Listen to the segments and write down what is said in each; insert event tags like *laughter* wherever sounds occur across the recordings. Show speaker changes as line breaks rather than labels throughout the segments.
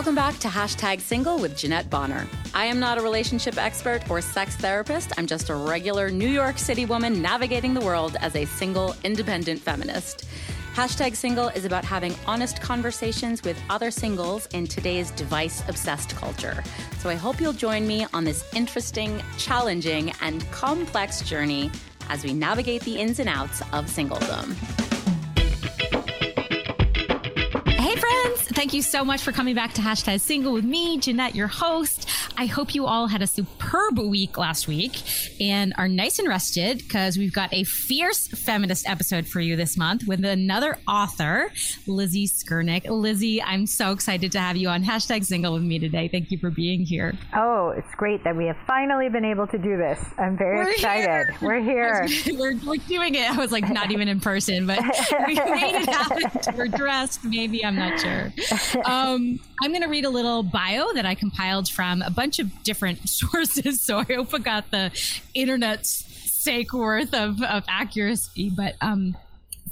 Welcome back to Hashtag Single with Jeanette Bonner. I am not a relationship expert or sex therapist. I'm just a regular New York City woman navigating the world as a single, independent feminist. Hashtag Single is about having honest conversations with other singles in today's device obsessed culture. So I hope you'll join me on this interesting, challenging, and complex journey as we navigate the ins and outs of singledom.
Friends! Thank you so much for coming back to Hashtag Single with me, Jeanette, your host. I hope you all had a superb week last week and are nice and rested because we've got a fierce feminist episode for you this month with another author, Lizzie Skurnik. Lizzie, I'm so excited to have you on Hashtag Single with me today. Thank you for being here.
Oh, it's great that we have finally been able to do this. I'm very
We're
excited.
here.
We're here.
we're, we're doing it. I was like, not even in person, but *laughs* we made it happen. We're dressed. Maybe I'm not sure. *laughs* Um, I'm going to read a little bio that I compiled from a bunch of different *laughs* sources. So I hope I got the internet's sake worth of, of accuracy, but um,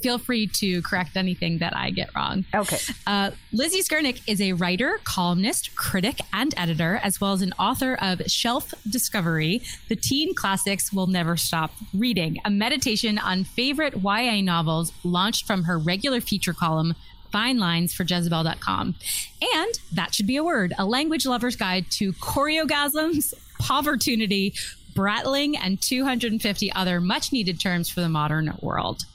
feel free to correct anything that I get wrong.
Okay.
Uh, Lizzie Skurnik is a writer, columnist, critic, and editor, as well as an author of Shelf Discovery, The Teen Classics Will Never Stop Reading, a meditation on favorite YA novels launched from her regular feature column, Fine Lines for Jezebel.com. And that should be a word, a language lover's guide to choreogasms, povertunity, brattling, and 250 other much needed terms for the modern world.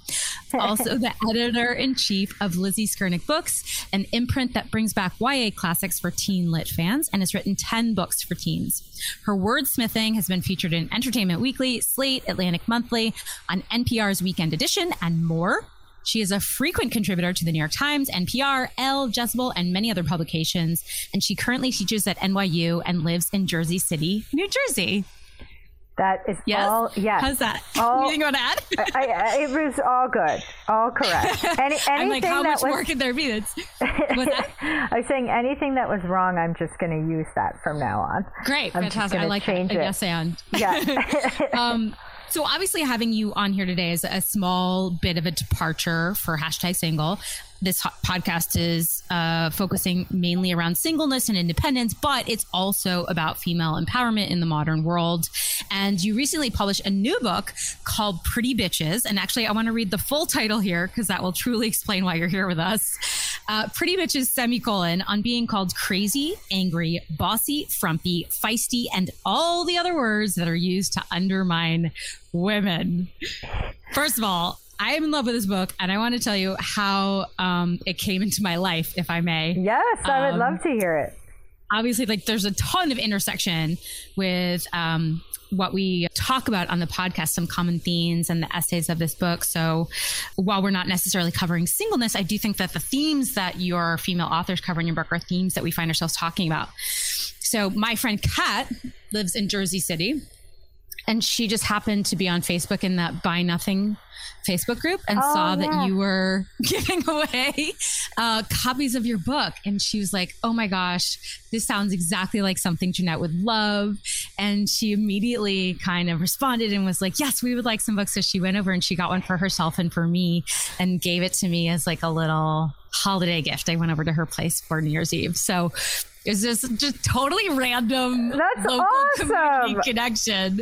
Also, the *laughs* editor in chief of Lizzie Skurnik Books, an imprint that brings back YA classics for teen lit fans and has written 10 books for teens. Her wordsmithing has been featured in Entertainment Weekly, Slate, Atlantic Monthly, on NPR's Weekend Edition, and more. She is a frequent contributor to the New York Times, NPR, Elle, Jezebel, and many other publications. And she currently teaches at NYU and lives in Jersey City, New Jersey.
That is
Yes?
all. Yes.
How's that?
All-
Anything you want to add? *laughs*
I, I, it was all good. All correct. *laughs* Any, anything
I'm like, how
that
much
was,
more could there be? That's *laughs* that?
I was saying anything that was wrong. I'm just going to use that from now on.
Great,
I'm
fantastic. I like
change
that.
it.
Yes, and
Yeah.
um, so obviously having you on here today is a small bit of a departure for hashtag single. This podcast is uh, focusing mainly around singleness and independence, but it's also about female empowerment in the modern world. And you recently published a new book called Pretty Bitches. And actually, I want to read the full title here because that will truly *laughs* explain why you're here with us. Uh, Pretty Bitches, semicolon, on being called crazy, angry, bossy, frumpy, feisty, and all the other words that are used to undermine women. First of all, I am in love with this book, and I want to tell you how um, it came into my life, if I may.
yes, I would
Um,
love to hear it.
Obviously, like there's a ton of intersection with um, what we talk about on the podcast, some common themes and the essays of this book. So, while we're not necessarily covering singleness, I do think that the themes that your female authors cover in your book are themes that we find ourselves talking about. So, my friend Kat lives in Jersey City and she just happened to be on Facebook in that Buy Nothing Facebook group and
Oh,
saw
yeah.
that you were *laughs* giving away uh, copies of your book. And she was like, oh my gosh, this sounds exactly like something Jeanette would love. And she immediately kind of responded and was like, yes, we would like some books. So she went over and she got one for herself and for me and gave it to me as like a little holiday gift. I went over to her place for New Year's Eve. So it's just just totally random
That's
local
awesome.
connection.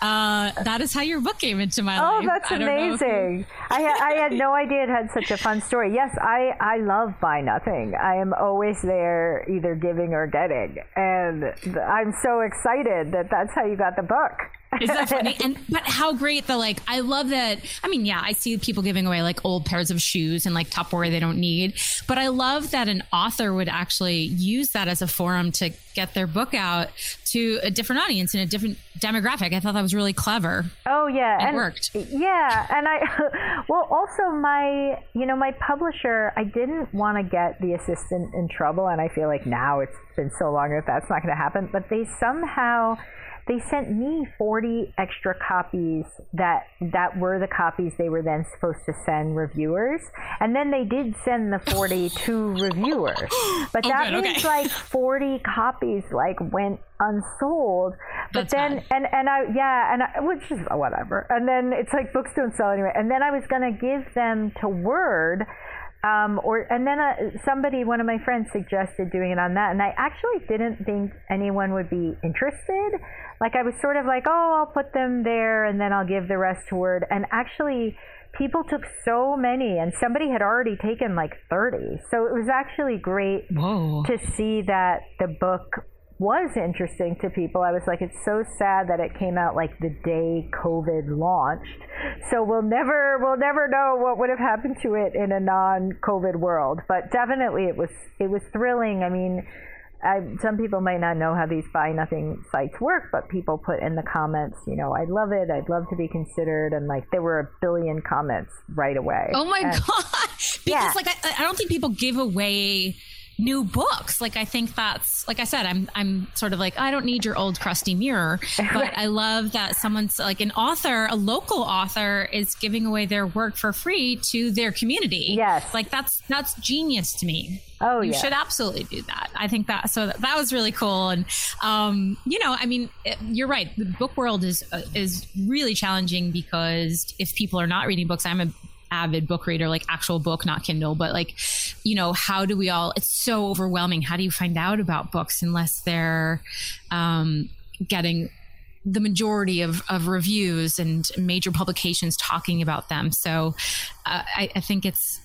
Uh, that is how your book came into my
Oh,
life.
that's
I don't know if you-
amazing. I, ha- I had no idea it had such a fun story. Yes, I, I love Buy Nothing. I am always there either giving or getting. And I'm so excited that that's how you got the book.
Is that funny? And but how great the like I love that I mean, yeah, I see people giving away like old pairs of shoes and like Tupperware they don't need. But I love that an author would actually use that as a forum to get their book out to a different audience and a different demographic. I thought that was really clever.
Oh yeah,
It
and
worked.
Yeah, and I *laughs* well also my you know my publisher I didn't want to get the assistant in trouble, and I feel like now it's been so long that that's not going to happen. But they somehow they sent me 40 extra copies that that were the copies they were then supposed to send reviewers and then they did send the 40 to reviewers *gasps* but
Oh,
that
good,
means
okay.
like 40 copies like went unsold but
That's
then
bad.
and and I yeah and I, which is whatever and then it's like books don't sell anyway and then I was gonna give them to Word Um, or and then uh, somebody, one of my friends, suggested doing it on that, and I actually didn't think anyone would be interested. Like I was sort of like, oh, I'll put them there, and then I'll give the rest to Word. And actually, people took so many, and somebody had already taken like thirty. So it was actually great
Whoa.
to see that the book was interesting to people. I was like, it's so sad that it came out like the day COVID launched. So we'll never we'll never know what would have happened to it in a non-COVID world. But definitely, it was it was thrilling. I mean. I, some people might not know how these buy nothing sites work, but people put in the comments, you know, I love it. I'd love to be considered, and like there were a billion comments right away.
Oh my
And- *laughs*
god! because
Yeah.
like I, I don't think people give away new books. Like I think that's like I said, I'm I'm sort of like I don't need your old crusty mirror, *laughs* but I love that someone's like an author, a local author, is giving away their work for free to their community.
Yes.
like that's that's genius to me.
Oh,
you
yeah.
should absolutely do that. I think that so that, that was really cool, and um, you know, I mean, it- you're right. The book world is uh, is really challenging because if people are not reading books, I'm a avid book reader, like actual book, not Kindle, but like, you know, how do we all? It's so overwhelming. How do you find out about books unless they're um, getting the majority of, of reviews and major publications talking about them. So uh, I, I think it's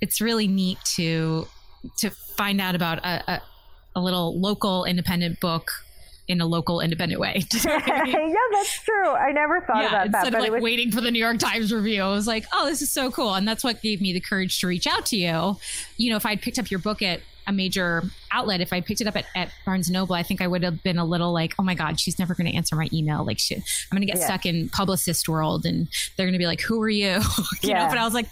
it's really neat to to find out about a, a, a little local independent book in a local independent way. *laughs* *laughs*
yeah, that's true. I never thought
yeah,
about that,
instead
but
of like
was
waiting for the New York Times review, I was like, oh, this is so cool. And that's what gave me the courage to reach out to you. You know, if I'd picked up your book at a major outlet, if I picked it up at, at Barnes Noble, I think I would have been a little like, oh my God, she's never going to answer my email. Like, I'm going to get
Yeah.
stuck in publicist world and they're going to be like, who are you? *laughs* you
Yeah.
know, but I was like,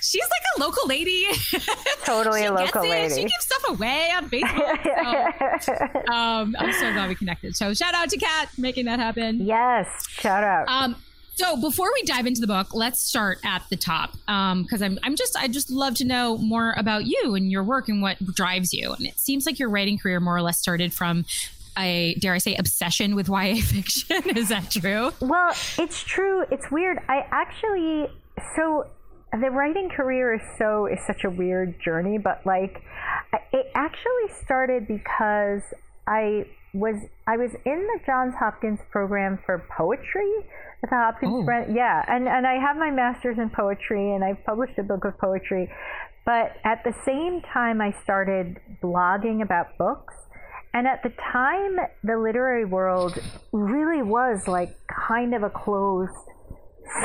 she's like a local lady. *laughs*
totally a local
it. She gives stuff away on *laughs* Facebook. So, um, I'm so glad we connected. So shout out to Kat making that happen.
yes, shout out.
Um, so before we dive into the book, let's start at the top um, because I'm I'm just I just love to know more about you and your work and what drives you. And it seems like your writing career more or less started from a dare I say obsession with *laughs* YA fiction. Is that true?
Well, it's true. It's weird. I actually so the writing career is so is such a weird journey, but like it actually started because I was I was in the Johns Hopkins program for poetry at the Hopkins.
Oh.
Bre- yeah, and and I have my master's in poetry, and I've published a book of poetry. But at the same time, I started blogging about books. And at the time, the literary world really was like kind of a closed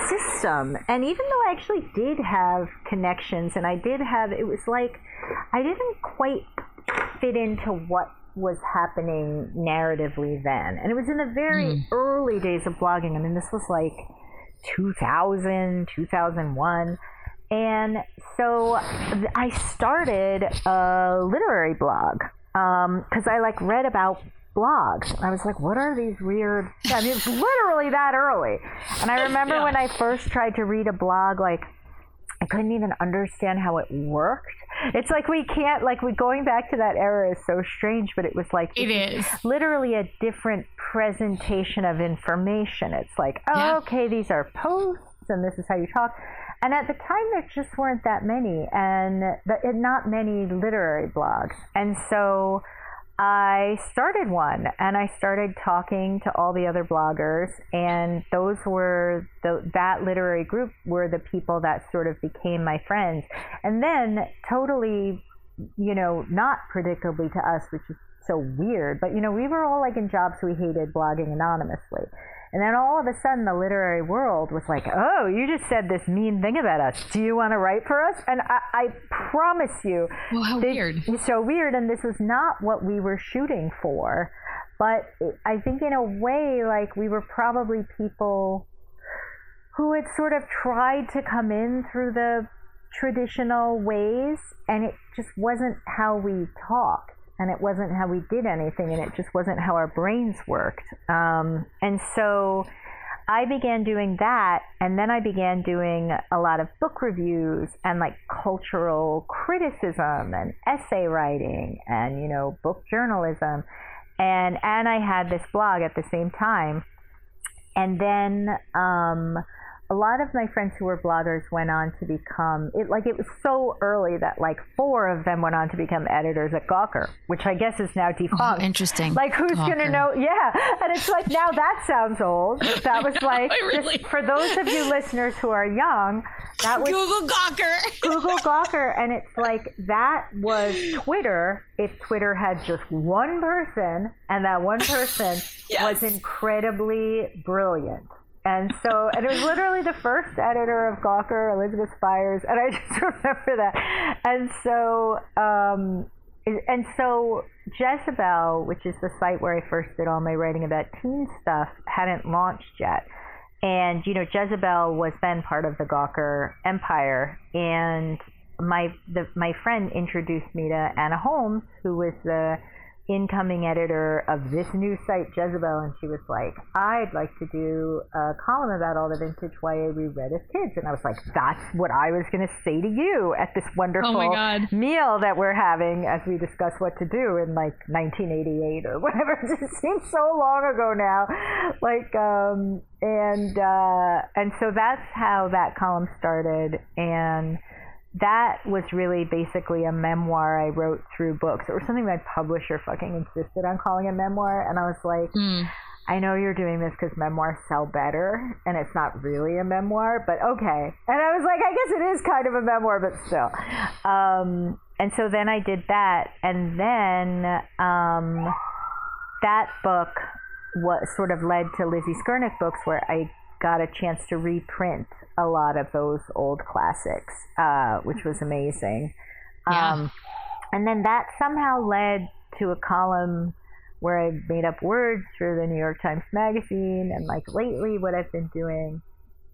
system. And even though I actually did have connections and I did have, it was like I didn't quite fit into what was happening narratively then. And it was in the very hmm. early days of blogging. I mean, this was like 2000, 2001. And so I started a literary blog um, because I like read about blogs. I was like, what are these weird? I mean, it's literally that early. And I remember when I first tried to read a blog, like I couldn't even understand how it worked. It's like we can't like we going back to that era is so strange, but it was like
It is.
literally a different presentation of information. It's like, oh,
Yeah.
okay, these are posts, and this is how you talk. And at the time, there just weren't that many, and the, and not many literary blogs. And so I started one, and I started talking to all the other bloggers, and those were the that literary group were the people that sort of became my friends. And then, totally you know, not predictably to us, which is so weird, but you know, we were all like in jobs we hated blogging anonymously. And then all of a sudden, the literary world was like, oh, you just said this mean thing about us. Do you want to write for us? And I, I promise you,
Well, how
this-
weird.
It's so weird. And this was not what we were shooting for. But I think, in a way, like we were probably people who had sort of tried to come in through the traditional ways, and it just wasn't how we talked, and it wasn't how we did anything, and it just wasn't how our brains worked. Um, and so I began doing that, and then I began doing a lot of book reviews and like cultural criticism and essay writing and you know book journalism, and and I had this blog at the same time and then um, a lot of my friends who were bloggers went on to become it like it was so early that like four of them went on to become editors at Gawker, which I guess is now defunct.
Oh, interesting.
Like who's
Gawker.
gonna know? Yeah, and it's like now that sounds old. That was *laughs* like
really?
just for those of you listeners who are young, that was
Google Gawker.
Google Gawker, and it's like that was Twitter if Twitter had just one person, and that one person *laughs*
Yes.
was incredibly brilliant. And so, and it was literally the first editor of Gawker, Elizabeth Spiers, and I *laughs* just remember that. And so, um, and so Jezebel, which is the site where I first did all my writing about teen stuff, hadn't launched yet. And you know, Jezebel was then part of the Gawker empire, and my the, my friend introduced me to Anna Holmes, who was the incoming editor of this new site, Jezebel, and she was like, "I'd like to do a column about all the vintage YA we read as kids," and I was like, "That's what I was going to say to you at this wonderful
Oh
meal that we're having as we discuss what to do in like 1988 or *laughs* whatever. *laughs* It just seems so long ago now. Like, um, and uh, and so that's how that column started, and that was really basically a memoir I wrote through books. It was something my publisher fucking insisted on calling a memoir, and I was like.
Mm.
I know you're doing this because memoirs sell better, and it's not really a memoir, but okay. And I was like, I guess it is kind of a memoir, but still. Um, and so then I did that, and then um, that book was sort of led to Lizzie Skurnick books, where I got a chance to reprint a lot of those old classics, uh, which was amazing.
Yeah.
Um, and then that somehow led to a column where I made up words for the New York Times Magazine, and like lately, what I've been doing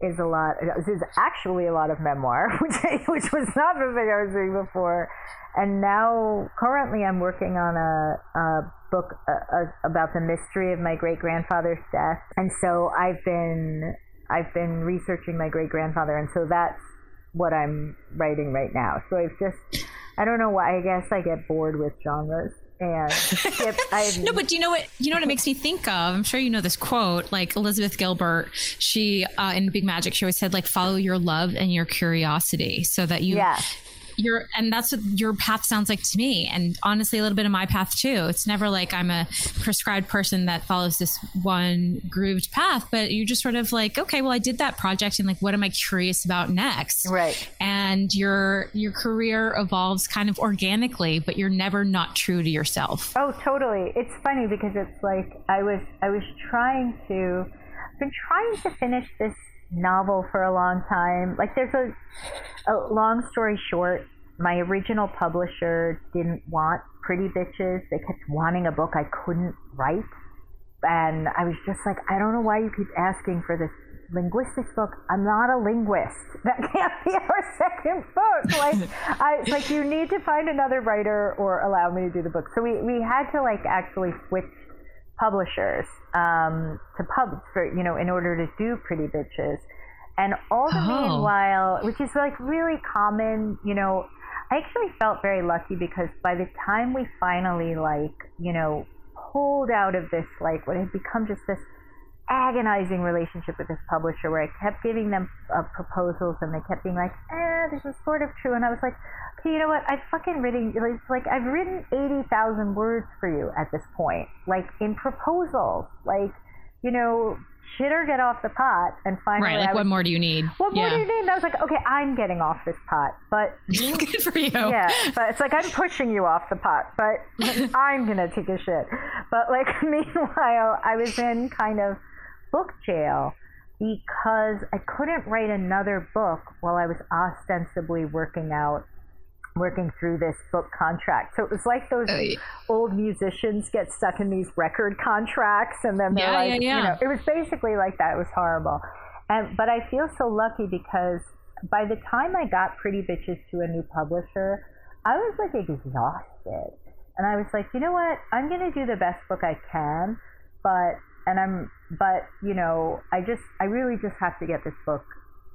is a lot. This is actually a lot of memoir, *laughs* which I, which was not the thing I was doing before. And now, currently, I'm working on a, a book uh, uh, about the mystery of my great grandfather's death, and so I've been I've been researching my great grandfather, and so that's what I'm writing right now. So I've just I don't know why. I guess I get bored with genres and. *laughs* I've,
No, but do you know what? You know what it makes me think of? I'm sure you know this quote. Like Elizabeth Gilbert, she uh, in Big Magic, she always said like follow your love and your curiosity, so that you
yeah.
Your and that's what your path sounds like to me and honestly a little bit of my path too it's never like i'm a prescribed person that follows this one grooved path but you're just sort of like okay well i did that project and like what am i curious about next
Right.
and your your career evolves kind of organically but you're never not true to yourself
Oh, totally. It's funny because it's like I was I was trying to I've been trying to finish this novel for a long time. Like there's a a long story short, my original publisher didn't want Pretty Bitches. They kept wanting a book I couldn't write. And I was just like, I don't know why you keep asking for this linguistics book. I'm not a linguist. *laughs* That can't be our second book. Like, *laughs* I like you need to find another writer or allow me to do the book. So we we had to like actually switch publishers um, to pubs for you know in order to do Pretty Bitches. And all the
Oh.
meanwhile, which is like really common, you know, I actually felt very lucky because by the time we finally like, you know, pulled out of this like what had become just this agonizing relationship with this publisher where I kept giving them uh, proposals and they kept being like, eh, this is sort of true. And I was like, okay, you know what? I've fucking written, it's like, I've written 80,000 words for you at this point, like in proposals, like, you know, shit or get off the pot. And finally,
right like what more do you need
what more do you need? And I was like, okay, I'm getting off this pot, but *laughs*
good for you
yeah, but it's like I'm pushing you off the pot, but *laughs* I'm gonna take a shit. But like *laughs* meanwhile, I was in kind of book jail because I couldn't write another book while I was ostensibly working out working through this book contract. So it was like those
Oy.
old musicians get stuck in these record contracts and then they're
Yeah,
like,
yeah, yeah.
you know, it was basically like that. It was horrible. And but I feel so lucky because by the time I got Pretty Bitches to a new publisher, I was like exhausted. And I was like, you know what? I'm going to do the best book I can, but and I'm but, you know, I just I really just have to get this book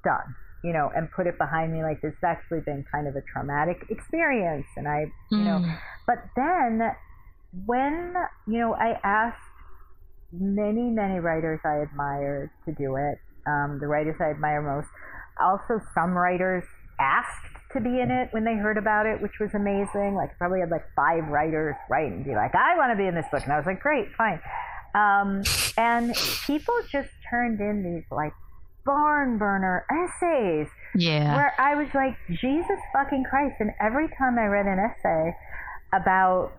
done, you know, and put it behind me like this has actually been kind of a traumatic experience and I, you know,
Mm.
but then when, you know, I asked many, many writers I admire to do it, um, the writers I admire most. Also, some writers asked to be in it when they heard about it, which was amazing. Like, probably had like five writers write and be like, I want to be in this book. And I was like, great, fine. Um, and people just turned in these like barn burner essays.
Yeah.
Where I was like, Jesus fucking Christ. And every time I read an essay about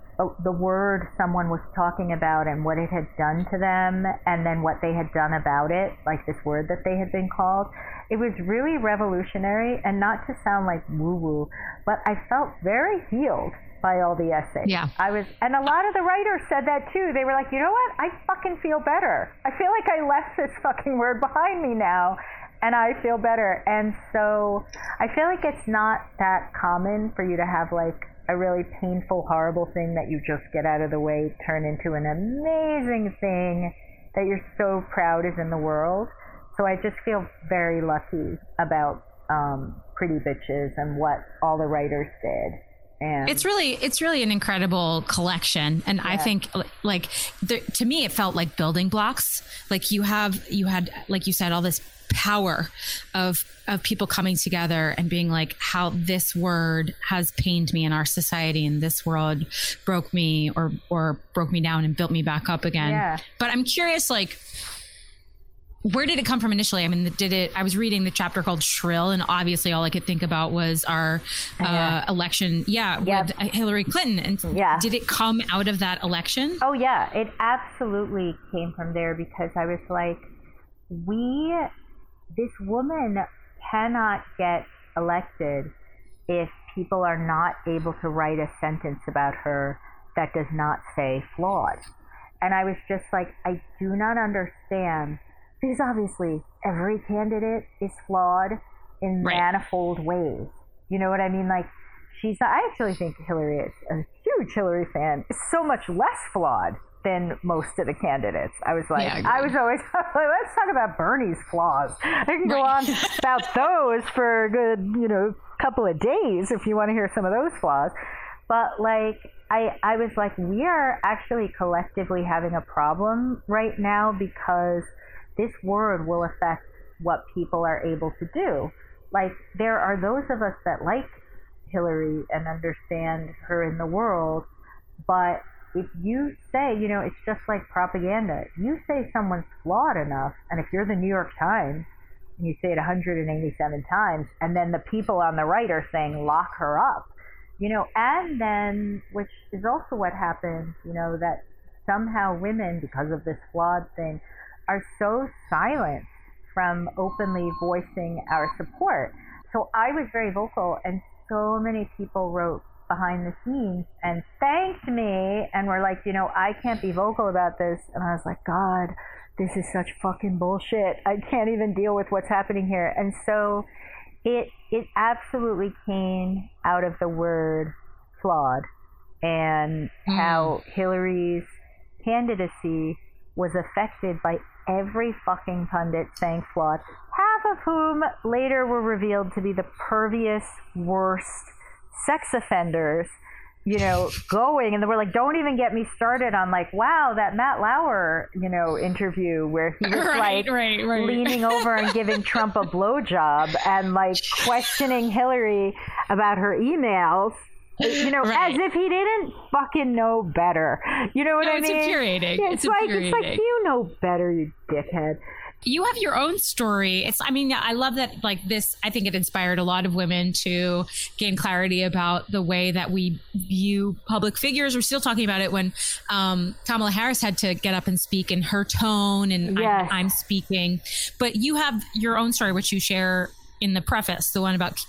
the word someone was talking about and what it had done to them, and then what they had done about it, like this word that they had been called, it was really revolutionary. And not to sound like woo woo, but I felt very healed by all the essays.
Yeah.
I was, and a lot of the writers said that too. They were like, you know what? I fucking feel better. I feel like I left this fucking word behind me now and I feel better. And so I feel like it's not that common for you to have like a really painful, horrible thing that you just get out of the way turn into an amazing thing that you're so proud is in the world. So I just feel very lucky about um, Pretty Bitches and what all the writers did. And
it's really it's really an incredible collection and yeah. i think like the, to me it felt like building blocks like you have you had like you said all this power of of people coming together and being like how this word has pained me in our society and this world broke me or or broke me down and built me back up again
yeah.
but i'm curious like where did it come from initially? I mean, did it? I was reading the chapter called Shrill, and obviously, all I could think about was our uh, yeah. election, yeah, yep. with Hillary Clinton. And yeah. did it come out of that election?
Oh yeah, it absolutely came from there because I was like, we, this woman cannot get elected if people are not able to write a sentence about her that does not say flawed. And I was just like, I do not understand because obviously every candidate is flawed in right. manifold ways. You know what I mean? Like she's I actually think Hillary is a huge Hillary fan is so much less flawed than most of the candidates. I was like, yeah, I, I, was always like, *laughs* let's talk about Bernie's flaws. I can go right. on *laughs* about those for a good, you know, couple of days if you want to hear some of those flaws. But like, I, I was like, we are actually collectively having a problem right now because this word will affect what people are able to do. Like, there are those of us that like Hillary and understand her in the world, but if you say, you know, it's just like propaganda. You say someone's flawed enough, and if you're the New York Times, and you say it 187 times, and then the people on the right are saying, lock her up, you know, and then, which is also what happens, you know, that somehow women, because of this flawed thing, are so silent from openly voicing our support. So I was very vocal, and so many people wrote behind the scenes and thanked me and were like, you know, I can't be vocal about this. And I was like, God, this is such fucking bullshit. I can't even deal with what's happening here. And so it it absolutely came out of the word flawed and mm. how Hillary's candidacy was affected by every fucking pundit saying flawed, half of whom later were revealed to be the pervious, worst sex offenders, you know, going. And they were like, don't even get me started on like, wow, that Matt Lauer, you know, interview where he was *laughs* right, like
right, right.
leaning over and giving Trump a blowjob and like questioning Hillary about her emails you know, right. as if he didn't fucking know better. You know what
no,
I
it's
mean?
Infuriating.
Yeah, it's,
it's
like
infuriating.
it's like you know better, you dickhead.
You have your own story. It's I mean, I love that like this I think it inspired a lot of women to gain clarity about the way that we view public figures. We're still talking about it when um, Kamala Harris had to get up and speak in her tone and
yes.
I'm, I'm speaking. But you have your own story which you share in the preface, the one about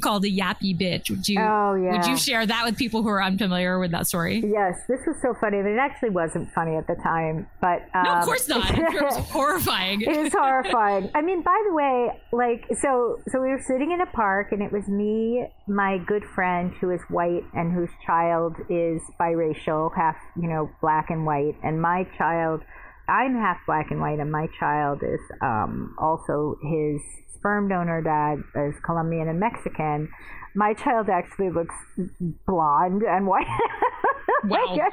called a yappy bitch. Would you?
Oh yeah.
Would you share that with people who are unfamiliar with that story?
Yes, this was so funny. But it actually wasn't funny at the time, but
um, no, of um, course not. *laughs* it was horrifying.
it was horrifying. I mean, by the way, like so, so we were sitting in a park, and it was me, my good friend who is white and whose child is biracial, half you know black and white, and my child. I'm half black and white, and my child is um, also his sperm donor dad is Colombian and Mexican. My child actually looks blonde and white.
Wow. *laughs*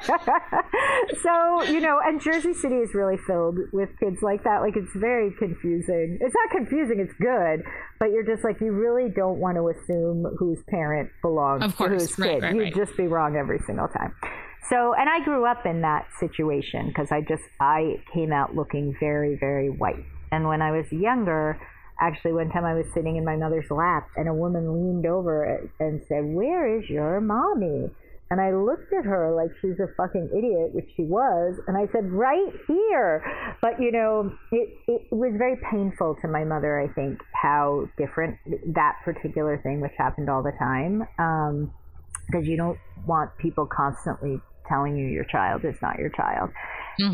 so, you know, and Jersey City is really filled with kids like that. Like, it's very confusing. It's not confusing, it's good, but you're just like, you really don't want to assume whose parent belongs
Of course.
to whose
Right,
kid.
right,
You'd
right.
just be wrong every single time. So, and I grew up in that situation because I just, I came out looking very, very white. And when I was younger, actually, one time I was sitting in my mother's lap and a woman leaned over and said, Where is your mommy? And I looked at her like she's a fucking idiot, which she was, and I said, Right here. But, you know, it, it was very painful to my mother, I think, how different that particular thing, which happened all the time. Um, because you don't want people constantly telling you your child is not your child.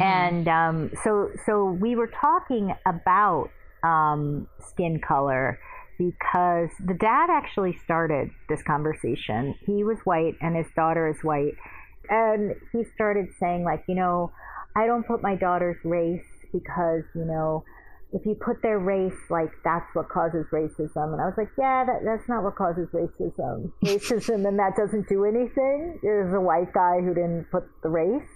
And um, so, so we were talking about um, skin color because the dad actually started this conversation. He was white, and his daughter is white, and he started saying like, you know, I don't put my daughter's race because you know if you put their race, like that's what causes racism. And I was like, yeah, that, that's not what causes racism. *laughs* Racism, and that doesn't do anything. There's a white guy who didn't put the race.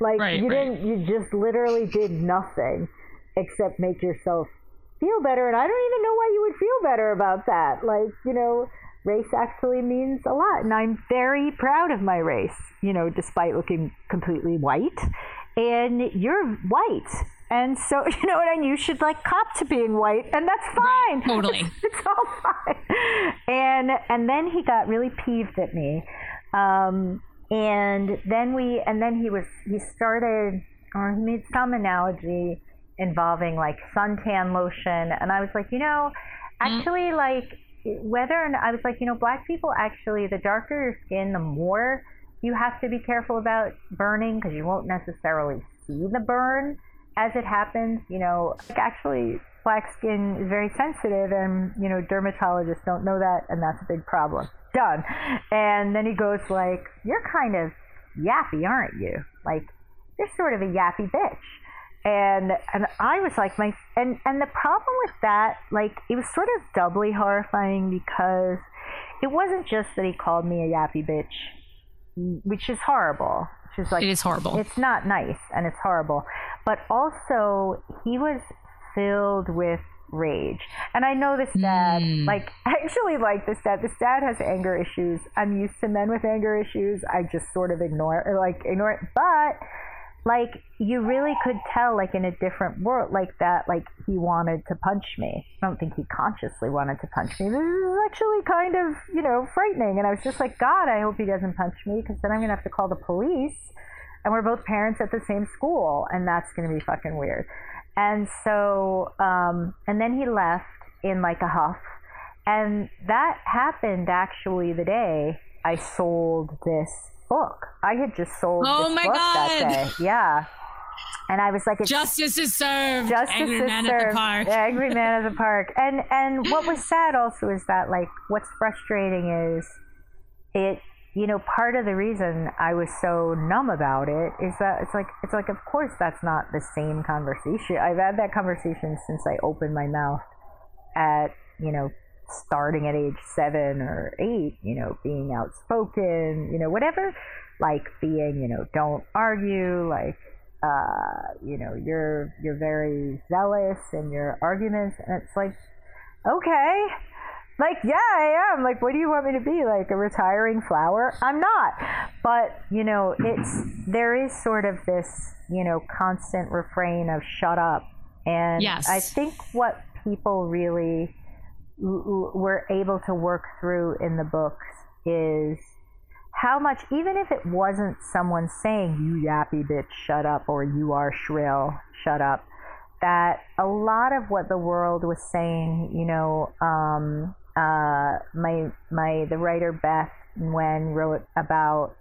Like
Right,
you
right.
didn't, you just literally did nothing except make yourself feel better. And I don't even know why you would feel better about that. Like you know. Race actually means a lot, and I'm very proud of my race, you know, despite looking completely white. And you're white, and so *laughs* you know, and you should like cop to being white, and that's fine.
Right, *laughs* totally.
it's all fine. And and then he got really peeved at me, um, and then we and then he was he started or he made some analogy involving like suntan lotion, and I was like, you know, actually like whether or not, I was like, you know, black people actually the darker your skin, the more you have to be careful about burning because you won't necessarily see the burn as it happens. You know, like actually, black skin is very sensitive, and you know, dermatologists don't know that, and that's a big problem. Done. And then he goes like, "You're kind of yappy, aren't you? Like, you're sort of a yappy bitch." And and I was like, my and and the problem with that, like, it was sort of doubly horrifying because it wasn't just that he called me a yappy bitch which is horrible. Like
It is horrible.
It's not nice and it's horrible. But also he was filled with rage. And I know this dad,
Mm.
like *laughs* actually like this dad. This dad has anger issues. I'm used to men with anger issues. I just sort of ignore like ignore it. But like you really could tell like in a different world like that like he wanted to punch me. I don't think he consciously wanted to punch me. This is actually kind of you know frightening. And i was just like god i hope he doesn't punch me because then i'm gonna have to call the police. And we're both parents at the same school and that's gonna be fucking weird. And so um and then he left in like a huff. And that happened actually the day i sold this book i had just sold
Oh
this
my
book that day yeah and i was like it's
Justice is served.
Justice
Angry
is
man
served.
at the park.
Angry man at the park. And and what was sad also is that like what's frustrating is it you know part of the reason I was so numb about it is that it's like it's like of course that's not the same conversation. I've had that conversation since I opened my mouth at you know starting at age seven or eight, you know, being outspoken, you know, whatever, like being, you know, don't argue, like uh, you know, you're you're very zealous in your arguments, and it's like, okay, like yeah, I am. Like, what do you want me to be? Like a retiring flower? I'm not. But you know, it's there is sort of this you know constant refrain of shut up, and
Yes.
I think what people really were able to work through in the books is how much, even if it wasn't someone saying, you yappy bitch, shut up, or you are shrill, shut up, that a lot of what the world was saying, you know, um, uh, my, my, the writer Beth Nguyen wrote about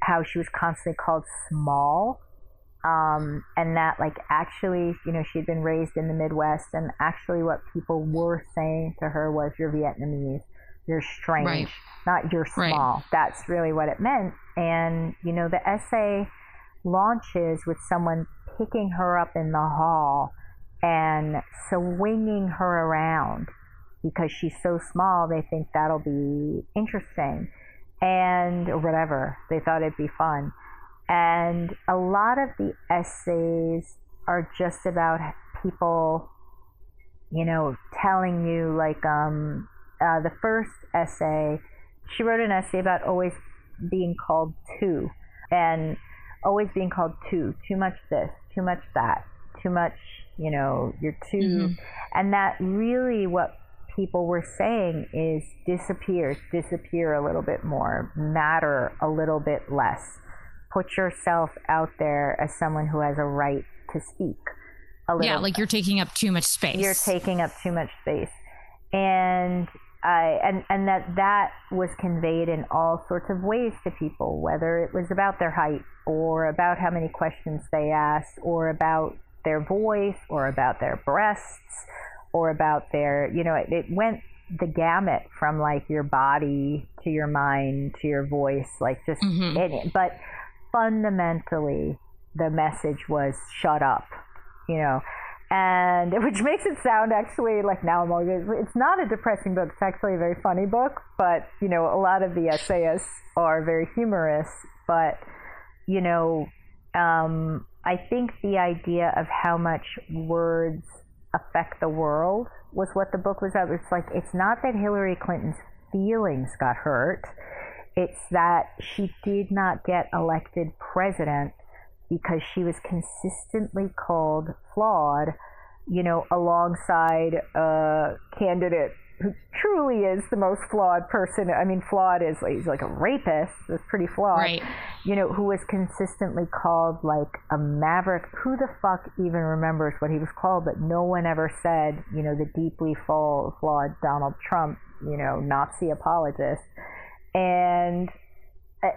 how she was constantly called small. Um, and that like actually, you know, she'd been raised in the Midwest and actually what people were saying to her was you're Vietnamese, you're strange,
Right.
not you're
Right.
small. That's really what it meant. And, you know, the essay launches with someone picking her up in the hall and swinging her around because she's so small, they think that'll be interesting and or whatever. They thought it'd be fun. And a lot of the essays are just about people, you know, telling you like um, uh, the first essay. She wrote an essay about always being called two, and always being called two. Too much this, too much that, too much. You know, you're too, mm-hmm. and that really what people were saying is disappear, disappear a little bit more, matter a little bit less. Put yourself out there as someone who has a right to speak.
yeah, like you're taking up too much space.
You're taking up too much space, and I and and that that was conveyed in all sorts of ways to people, whether it was about their height or about how many questions they asked, or about their voice, or about their breasts, or about their, you know, it, it went the gamut from like your body to your mind to your voice, like just mm-hmm. it, but fundamentally the message was shut up, you know, and *laughs* which makes it sound actually like now I'm it's not a depressing book. It's actually a very funny book, but you know, a lot of the essayists are very humorous, but you know, um, I think the idea of how much words affect the world was what the book was about. It's like it's not that Hillary Clinton's feelings got hurt. It's that she did not get elected president because she was consistently called flawed, you know, alongside a candidate who truly is the most flawed person. I mean, flawed is he's like a rapist. Is pretty flawed.
Right.
You know, who was consistently called like a maverick. Who the fuck even remembers what he was called? But no one ever said, you know, the deeply flawed Donald Trump, you know, Nazi apologist, and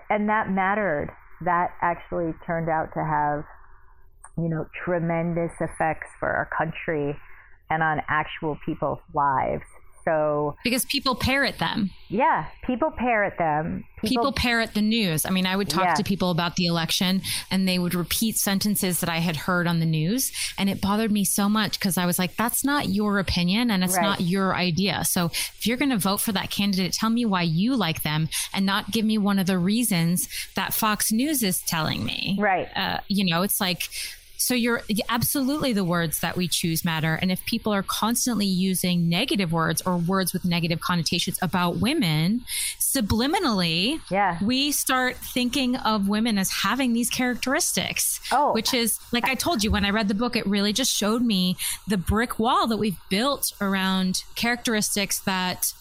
and that mattered. That actually turned out to have, you know, tremendous effects for our country and on actual people's lives so
because people parrot them.
Yeah, people parrot them.
People, people parrot the news. I mean, I would talk yeah. to people about the election and they would repeat sentences that I had heard on the news. And it bothered me so much because I was like, that's not your opinion and it's right. not your idea. So if you're going to vote for that candidate, tell me why you like them and not give me one of the reasons that Fox News is telling me.
Right.
Uh, you know, it's like, so you're absolutely the words that we choose matter. And if people are constantly using negative words or words with negative connotations about women, subliminally,
yeah.
we start thinking of women as having these characteristics.
Oh.
Which is, like I told you, when I read the book, it really just showed me the brick wall that we've built around characteristics that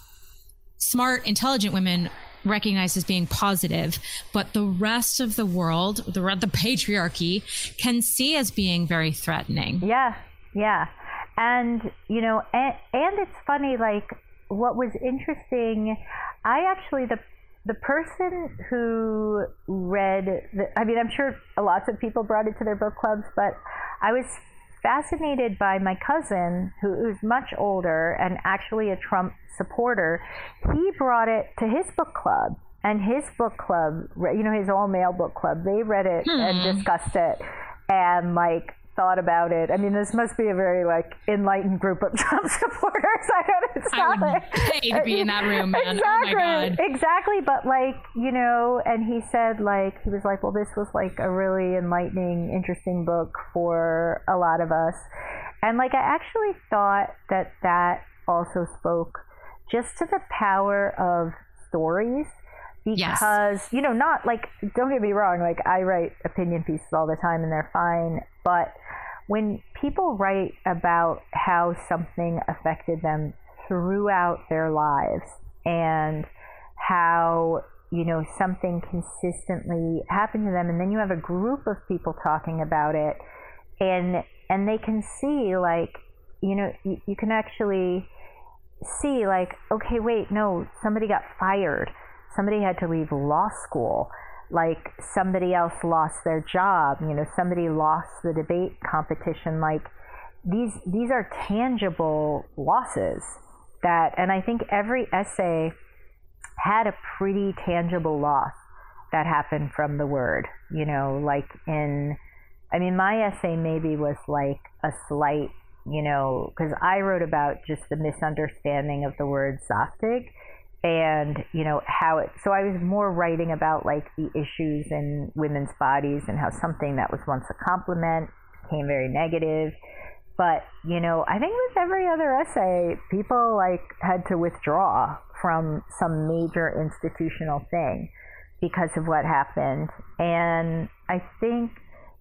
smart, intelligent women recognized as being positive, but the rest of the world, the the patriarchy, can see as being very threatening.
Yeah, yeah, and you know, and, and it's funny. Like what was interesting, I actually the the person who read the, I mean, I'm sure lots of people brought it to their book clubs, but I was fascinated by my cousin, who is much older and actually a Trump supporter. He brought it to his book club, and his book club, you know, his all male book club, they read it hmm. and discussed it. And like thought about it. I mean, this must be a very like enlightened group of *laughs* Trump supporters. I don't. It's
I would like, pay to be in that room, man.
Exactly,
oh my god.
Exactly, but like you know, and he said like he was like, well, this was like a really enlightening, interesting book for a lot of us, and like I actually thought that that also spoke just to the power of stories because yes. you know not like don't get me wrong like i write opinion pieces all the time and they're fine but when people write about how something affected them throughout their lives and how you know something consistently happened to them and then you have a group of people talking about it and and they can see like you know you, you can actually see like okay wait no somebody got fired. Somebody had to leave law school like somebody else lost their job, you know, somebody lost the debate competition. Like these, these are tangible losses that, and I think every essay had a pretty tangible loss that happened from the word, you know, like in, I mean, my essay maybe was like a slight you know, because I wrote about just the misunderstanding of the word Zaftig and, you know, how it, so I was more writing about like the issues in women's bodies and how something that was once a compliment became very negative. But, you know, I think with every other essay, people like had to withdraw from some major institutional thing because of what happened. And I think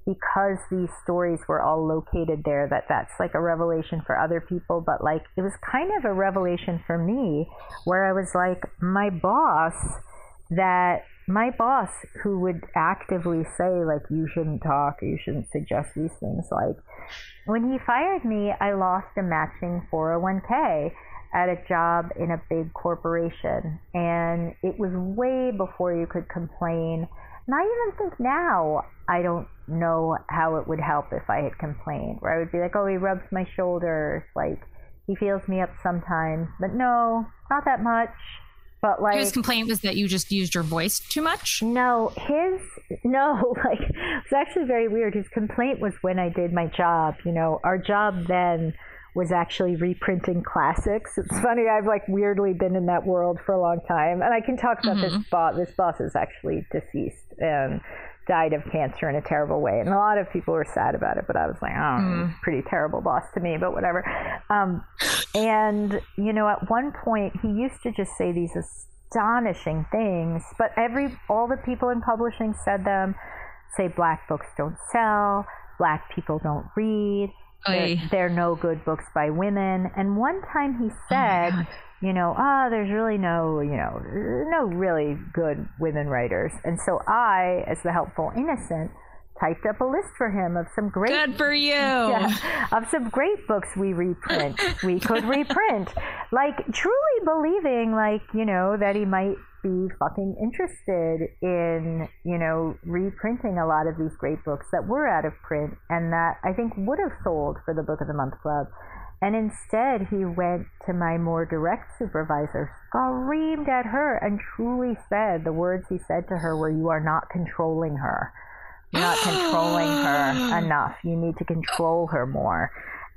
because these stories were all located there that that's like a revelation for other people but like it was kind of a revelation for me where i was like my boss that my boss who would actively say like you shouldn't talk you shouldn't suggest these things like when he fired me i lost a matching 401k at a job in a big corporation and it was way before you could complain and I even think now I don't know how it would help if I had complained. Where I would be like, oh, he rubs my shoulders, like he feels me up sometimes, but no, not that much. But like
his complaint was that you just used your voice too much.
No, his no, *laughs* like it's actually very weird. His complaint was when I did my job. You know, our job then was actually reprinting classics. It's funny, I've like weirdly been in that world for a long time, and I can talk about mm-hmm. this boss. This boss is actually deceased and died of cancer in a terrible way, and a lot of people were sad about it. But I was like, oh, mm. pretty terrible boss to me, but whatever. Um, and you know, at one point, he used to just say these astonishing things, but every all the people in publishing said them. Say black books don't sell, black people don't read there, there, are no good books by women. And one time he oh said, oh you know, ah, oh, there's really no, you know, no really good women writers. And so I, as the helpful innocent, typed up a list for him of some great
good for you *laughs*
yeah, of some great books we reprint we could *laughs* reprint like truly believing like you know that he might be fucking interested in, you know, reprinting a lot of these great books that were out of print and that I think would have sold for the Book of the Month Club. And instead, he went to my more direct supervisor, screamed at her, and truly said the words he said to her were, You are not controlling her. You're not controlling her *gasps* enough. You need to control her more.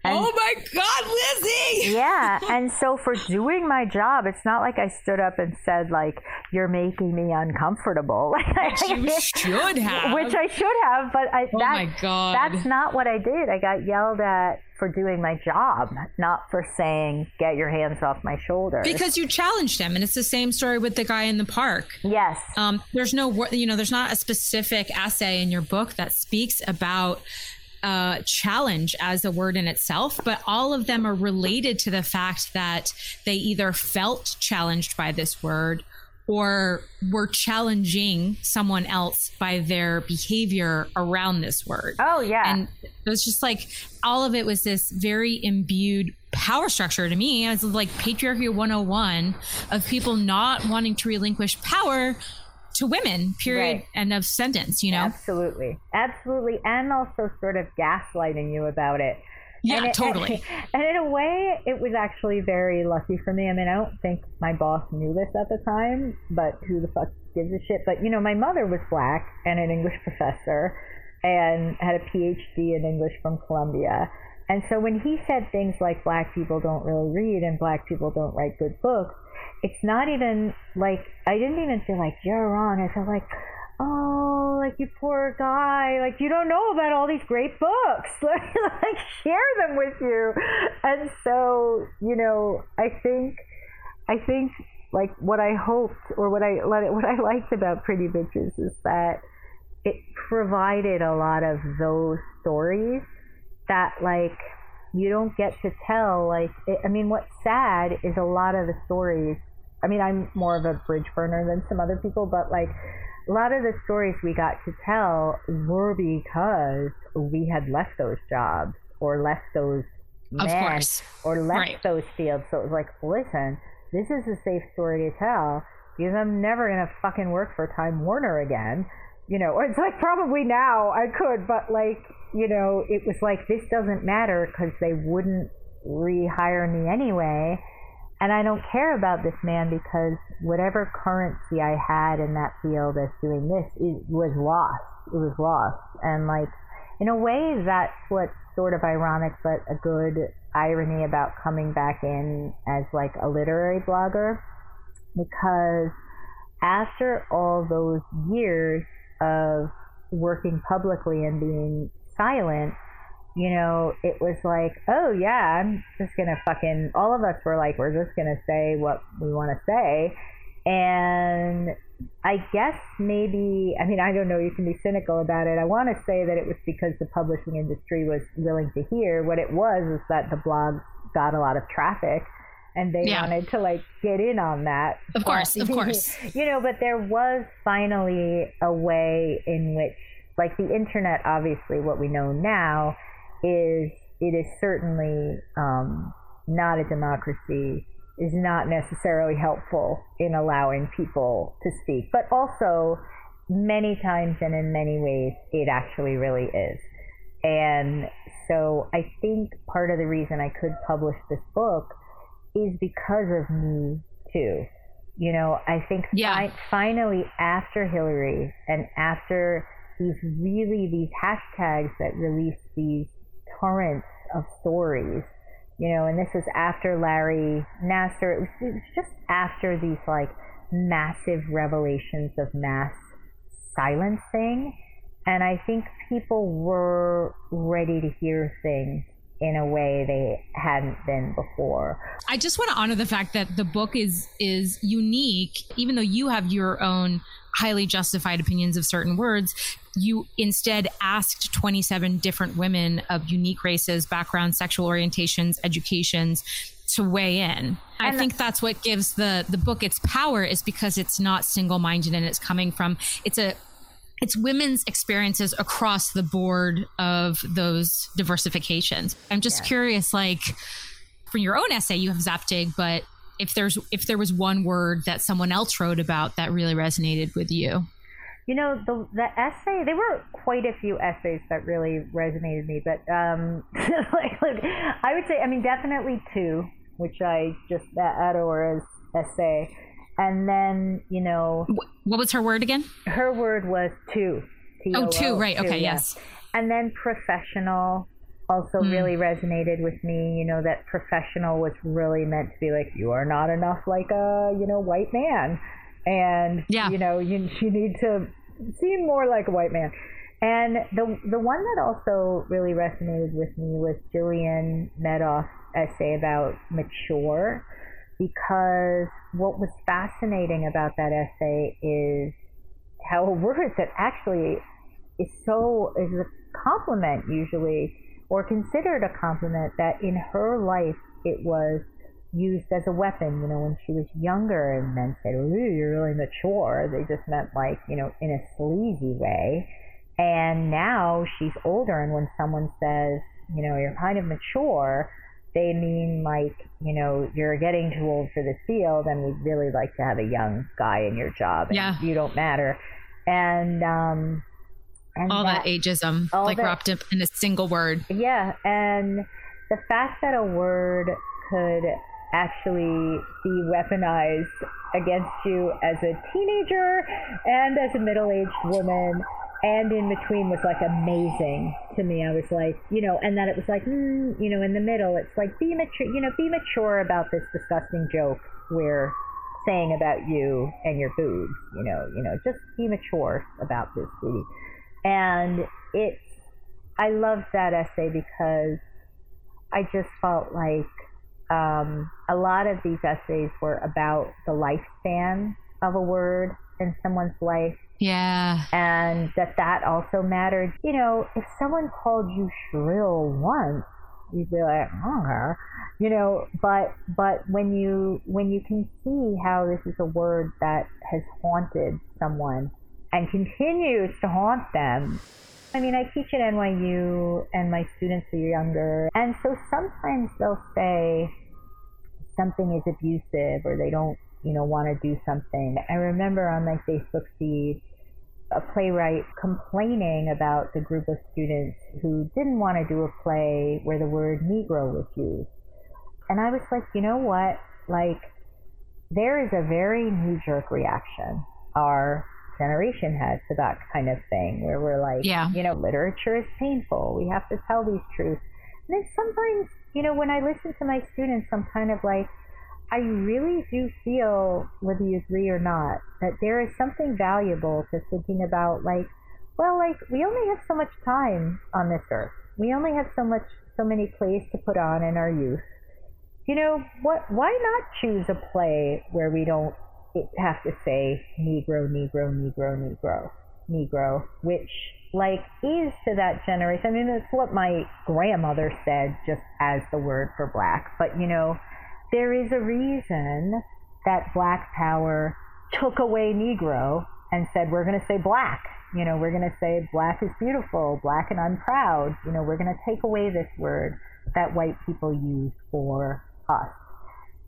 And, oh my God, Lizzie!
yeah. *laughs* And so for doing my job, it's not like I stood up and said, like, you're making me uncomfortable. *laughs*
Which you should *laughs* have.
Which I should have, but I,
oh
that,
my God.
that's not what I did. I got yelled at for doing my job, not for saying, get your hands off my shoulder.
Because you challenged him. And it's the same story with the guy in the park.
Yes.
Um, there's no, you know, there's not a specific essay in your book that speaks about uh, challenge as a word in itself, but all of them are related to the fact that they either felt challenged by this word or were challenging someone else by their behavior around this word.
Oh, yeah.
And it was just like all of it was this very imbued power structure to me. It was like patriarchy 101 of people not wanting to relinquish power to women, period, right. end of sentence, you know?
Absolutely. Absolutely. And also sort of gaslighting you about it.
Yeah,
and it,
totally.
And, *laughs* and in a way, it was actually very lucky for me. I mean, I don't think my boss knew this at the time, but who the fuck gives a shit? But, you know, my mother was black and an English professor and had a PhD in English from Columbia. And so when he said things like black people don't really read and black people don't write good books, it's not even like I didn't even feel like you're wrong. I felt like, oh, like you poor guy, like you don't know about all these great books. *laughs* like share them with you. And so, you know, I think, I think like what I hoped or what I what I liked about Pretty Bitches is that it provided a lot of those stories that like you don't get to tell like it, i mean what's sad is a lot of the stories I mean, I'm more of a bridge burner than some other people, but like a lot of the stories we got to tell were because we had left those jobs or left those men or left right. those fields. So it was like, listen, this is a safe story to tell because I'm never gonna fucking work for Time Warner again. You know, or *laughs* it's like probably now I could, but like, you know, it was like this doesn't matter because they wouldn't rehire me anyway and I don't care about this man because whatever currency I had in that field as doing this it was lost. It was lost. And like in a way, that's what's sort of ironic, but a good irony about coming back in as like a literary blogger, because after all those years of working publicly and being silent, you know, it was like, oh yeah, I'm just gonna fucking. All of us were like, we're just gonna say what we want to say, and I guess maybe, I mean, I don't know, you can be cynical about it. I want to say that it was because the publishing industry was willing to hear. What it was is that the blog got a lot of traffic and they yeah. wanted to like get in on that.
Of course, of *laughs* course.
you know, but there was finally a way in which, like the internet, obviously, what we know now is it is certainly um, not a democracy is not necessarily helpful in allowing people to speak, but also many times and in many ways, it actually really is. And so I think part of the reason I could publish this book is because of me too. You know, I think yeah. fi- finally after Hillary and after these really these hashtags that release these torrents of stories you know, and this was after Larry Nassar. It was, it was just after these like massive revelations of mass silencing. And I think people were ready to hear things in a way they hadn't been before.
I just want to honor the fact that the book is is unique even though you have your own highly justified opinions of certain words you instead asked 27 different women of unique races, backgrounds, sexual orientations, educations to weigh in. I think that's what gives the the book its power is because it's not single-minded and it's coming from it's a it's women's experiences across the board of those diversifications. I'm just yeah. curious like for your own essay you have Zaftig but if there's if there was one word that someone else wrote about that really resonated with you?
You know the the essay there were quite a few essays that really resonated with me but um *laughs* like, like i would say i mean definitely two which i just that adora's essay. And then you know
what was her word again?
Her word was two.
T-O-O, oh two right okay yeah. yes.
And then professional also mm. really resonated with me you know that professional was really meant to be like you are not enough like a you know white man and yeah. you know you you need to seem more like a white man. And the the one that also really resonated with me was Jillian Medoff's essay about mature, because what was fascinating about that essay is how a word that actually is so is a compliment usually or considered a compliment that in her life it was used as a weapon, you know, when she was younger and men said, Ooh, you're really mature. They just meant like, you know, in a sleazy way. And now she's older and when someone says, you know, you're kind of mature, they mean like, you know, you're getting too old for this field and we'd really like to have a young guy in your job. And yeah. you don't matter. And um
and all that, that ageism, like that, wrapped up in a single word.
Yeah. And the fact that a word could actually be weaponized against you as a teenager and as a middle-aged woman and in between was like amazing to me. I was like, you know, and then it was like, mm, you know, in the middle, it's like be mature, you know, be mature about this disgusting joke we're saying about you and your boobs, you know, you know, just be mature about this, sweetie. And it's, I loved that essay because I just felt like um, a lot of these essays were about the lifespan of a word in someone's life.
Yeah.
And that that also mattered. You know, if someone called you shrill once, you'd be like, oh, you know, but but when you when you can see how this is a word that has haunted someone and continues to haunt them. I mean, I teach at NYU and my students are younger. And so sometimes they'll say, something is abusive or they don't, you know, want to do something. I remember on my Facebook feed a playwright complaining about the group of students who didn't want to do a play where the word Negro was used. And I was like, you know what? Like, there is a very knee jerk reaction. Our generation has to that kind of thing where we're like,
yeah.
you know, literature is painful. We have to tell these truths. And then sometimes, you know, when I listen to my students, I'm kind of like, I really do feel, whether you agree or not, that there is something valuable to thinking about, like, well, like, we only have so much time on this earth. We only have so much, so many plays to put on in our youth. You know, what, why not choose a play where we don't have to say Negro, Negro, Negro, Negro, Negro, which like is to that generation. I mean, it's what my grandmother said just as the word for black. But you know, there is a reason that black power took away Negro and said, we're going to say black. You know, we're going to say black is beautiful, black and I'm proud. You know, we're going to take away this word that white people use for us.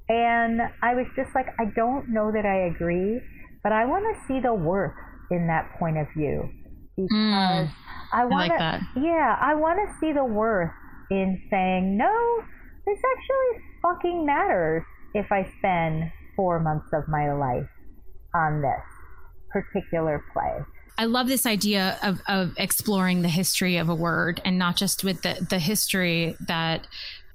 And I was just like, I don't know that I agree, but I want to see the worth in that point of view because mm, I want
to. Like
yeah, I want to see the worth in saying no. This actually fucking matters if I spend four months of my life on this particular play.
I love this idea of, of exploring the history of a word and not just with the, the history that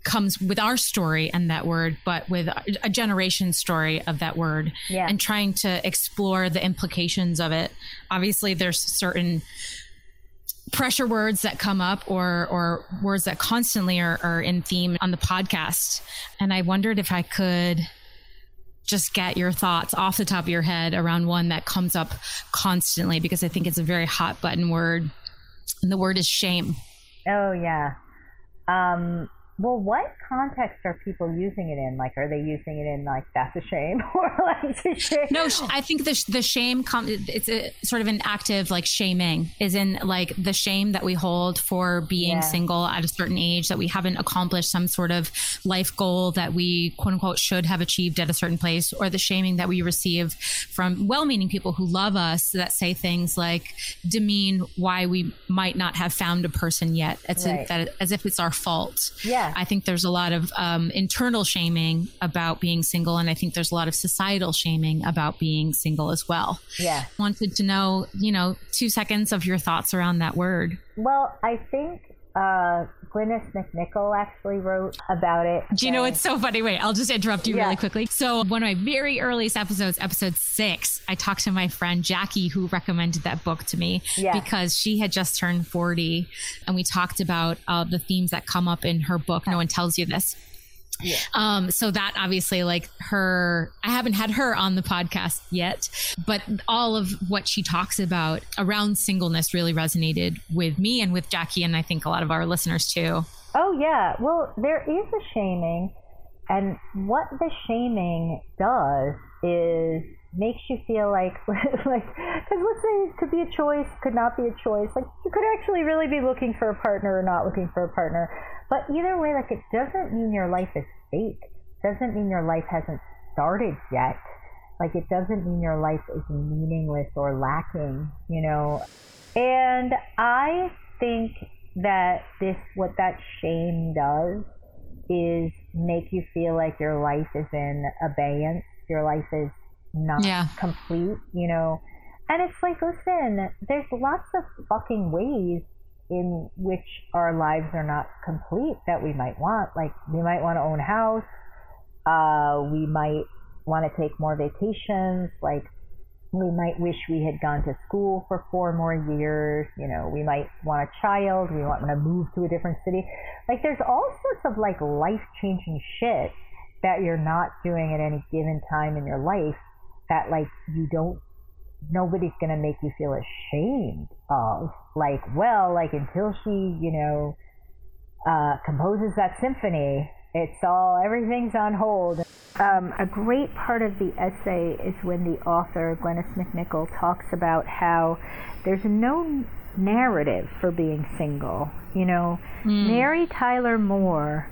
comes with our story and that word, but with a generation story of that word
yeah.
and trying to explore the implications of it. Obviously, there's certain pressure words that come up or or words that constantly are, are in theme on the podcast. And I wondered if I could just get your thoughts off the top of your head around one that comes up constantly because I think it's a very hot button word. And the word is shame.
Oh yeah. Um well, what context are people using it in? Like, are they using it in like that's a shame *laughs* or like a shame?
No, I think the the shame com- it's a sort of an active like shaming is in like the shame that we hold for being yeah. single at a certain age that we haven't accomplished some sort of life goal that we quote unquote should have achieved at a certain place, or the shaming that we receive from well-meaning people who love us that say things like demean why we might not have found a person yet. It's right. a, that as if it's our fault.
Yeah.
I think there's a lot of um, internal shaming about being single, and I think there's a lot of societal shaming about being single as well.
Yeah.
Wanted to know, you know, two seconds of your thoughts around that word.
Well, I think uh, Glynis MacNicol actually wrote about it.
Do you know it's so funny? Wait, I'll just interrupt you yeah. really quickly. So, one of my very earliest episodes, episode six, I talked to my friend Jackie, who recommended that book to me
yeah.
because she had just turned 40. And we talked about uh, the themes that come up in her book. No one tells you this.
Yeah.
Um, so that obviously, like her, I haven't had her on the podcast yet, but all of what she talks about around singleness really resonated with me and with Jackie, and I think a lot of our listeners too.
Oh, yeah. Well, there is a shaming, and what the shaming does is makes you feel like *laughs* like because let's say it could be a choice could not be a choice like you could actually really be looking for a partner or not looking for a partner but either way, like it doesn't mean your life is fake. Doesn't mean your life hasn't started yet. Like it doesn't mean your life is meaningless or lacking, you know. And I think that this what that shame does is make you feel like your life is in abeyance. Your life is not
yeah.
complete, you know. And it's like, listen, there's lots of fucking ways in which our lives are not complete that we might want. Like we might want to own a house. Uh, we might want to take more vacations. Like we might wish we had gone to school for four more years. You know, we might want a child. We want to move to a different city. Like there's all sorts of like life changing shit that you're not doing at any given time in your life that like you don't nobody's going to make you feel ashamed of. Like, well, like until she, you know, uh, composes that symphony, it's all, everything's on hold. Um, a great part of the essay is when the author, Glynis MacNicol, talks about how there's no narrative for being single. You know, mm. Mary Tyler Moore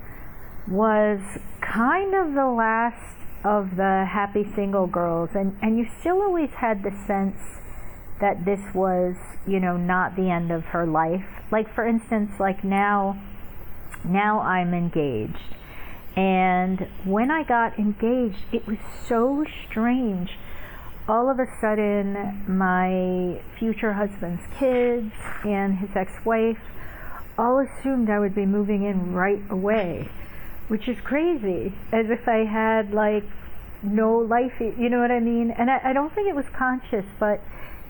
was kind of the last of the happy single girls. And and you still always had the sense that this was you know not the end of her life. Like for instance like now now I'm engaged. And when I got engaged it was so strange. All of a sudden, my future husband's kids and his ex wife all assumed I would be moving in right away, which is crazy, as if I had like no life, you know what I mean? And I, I don't think it was conscious, but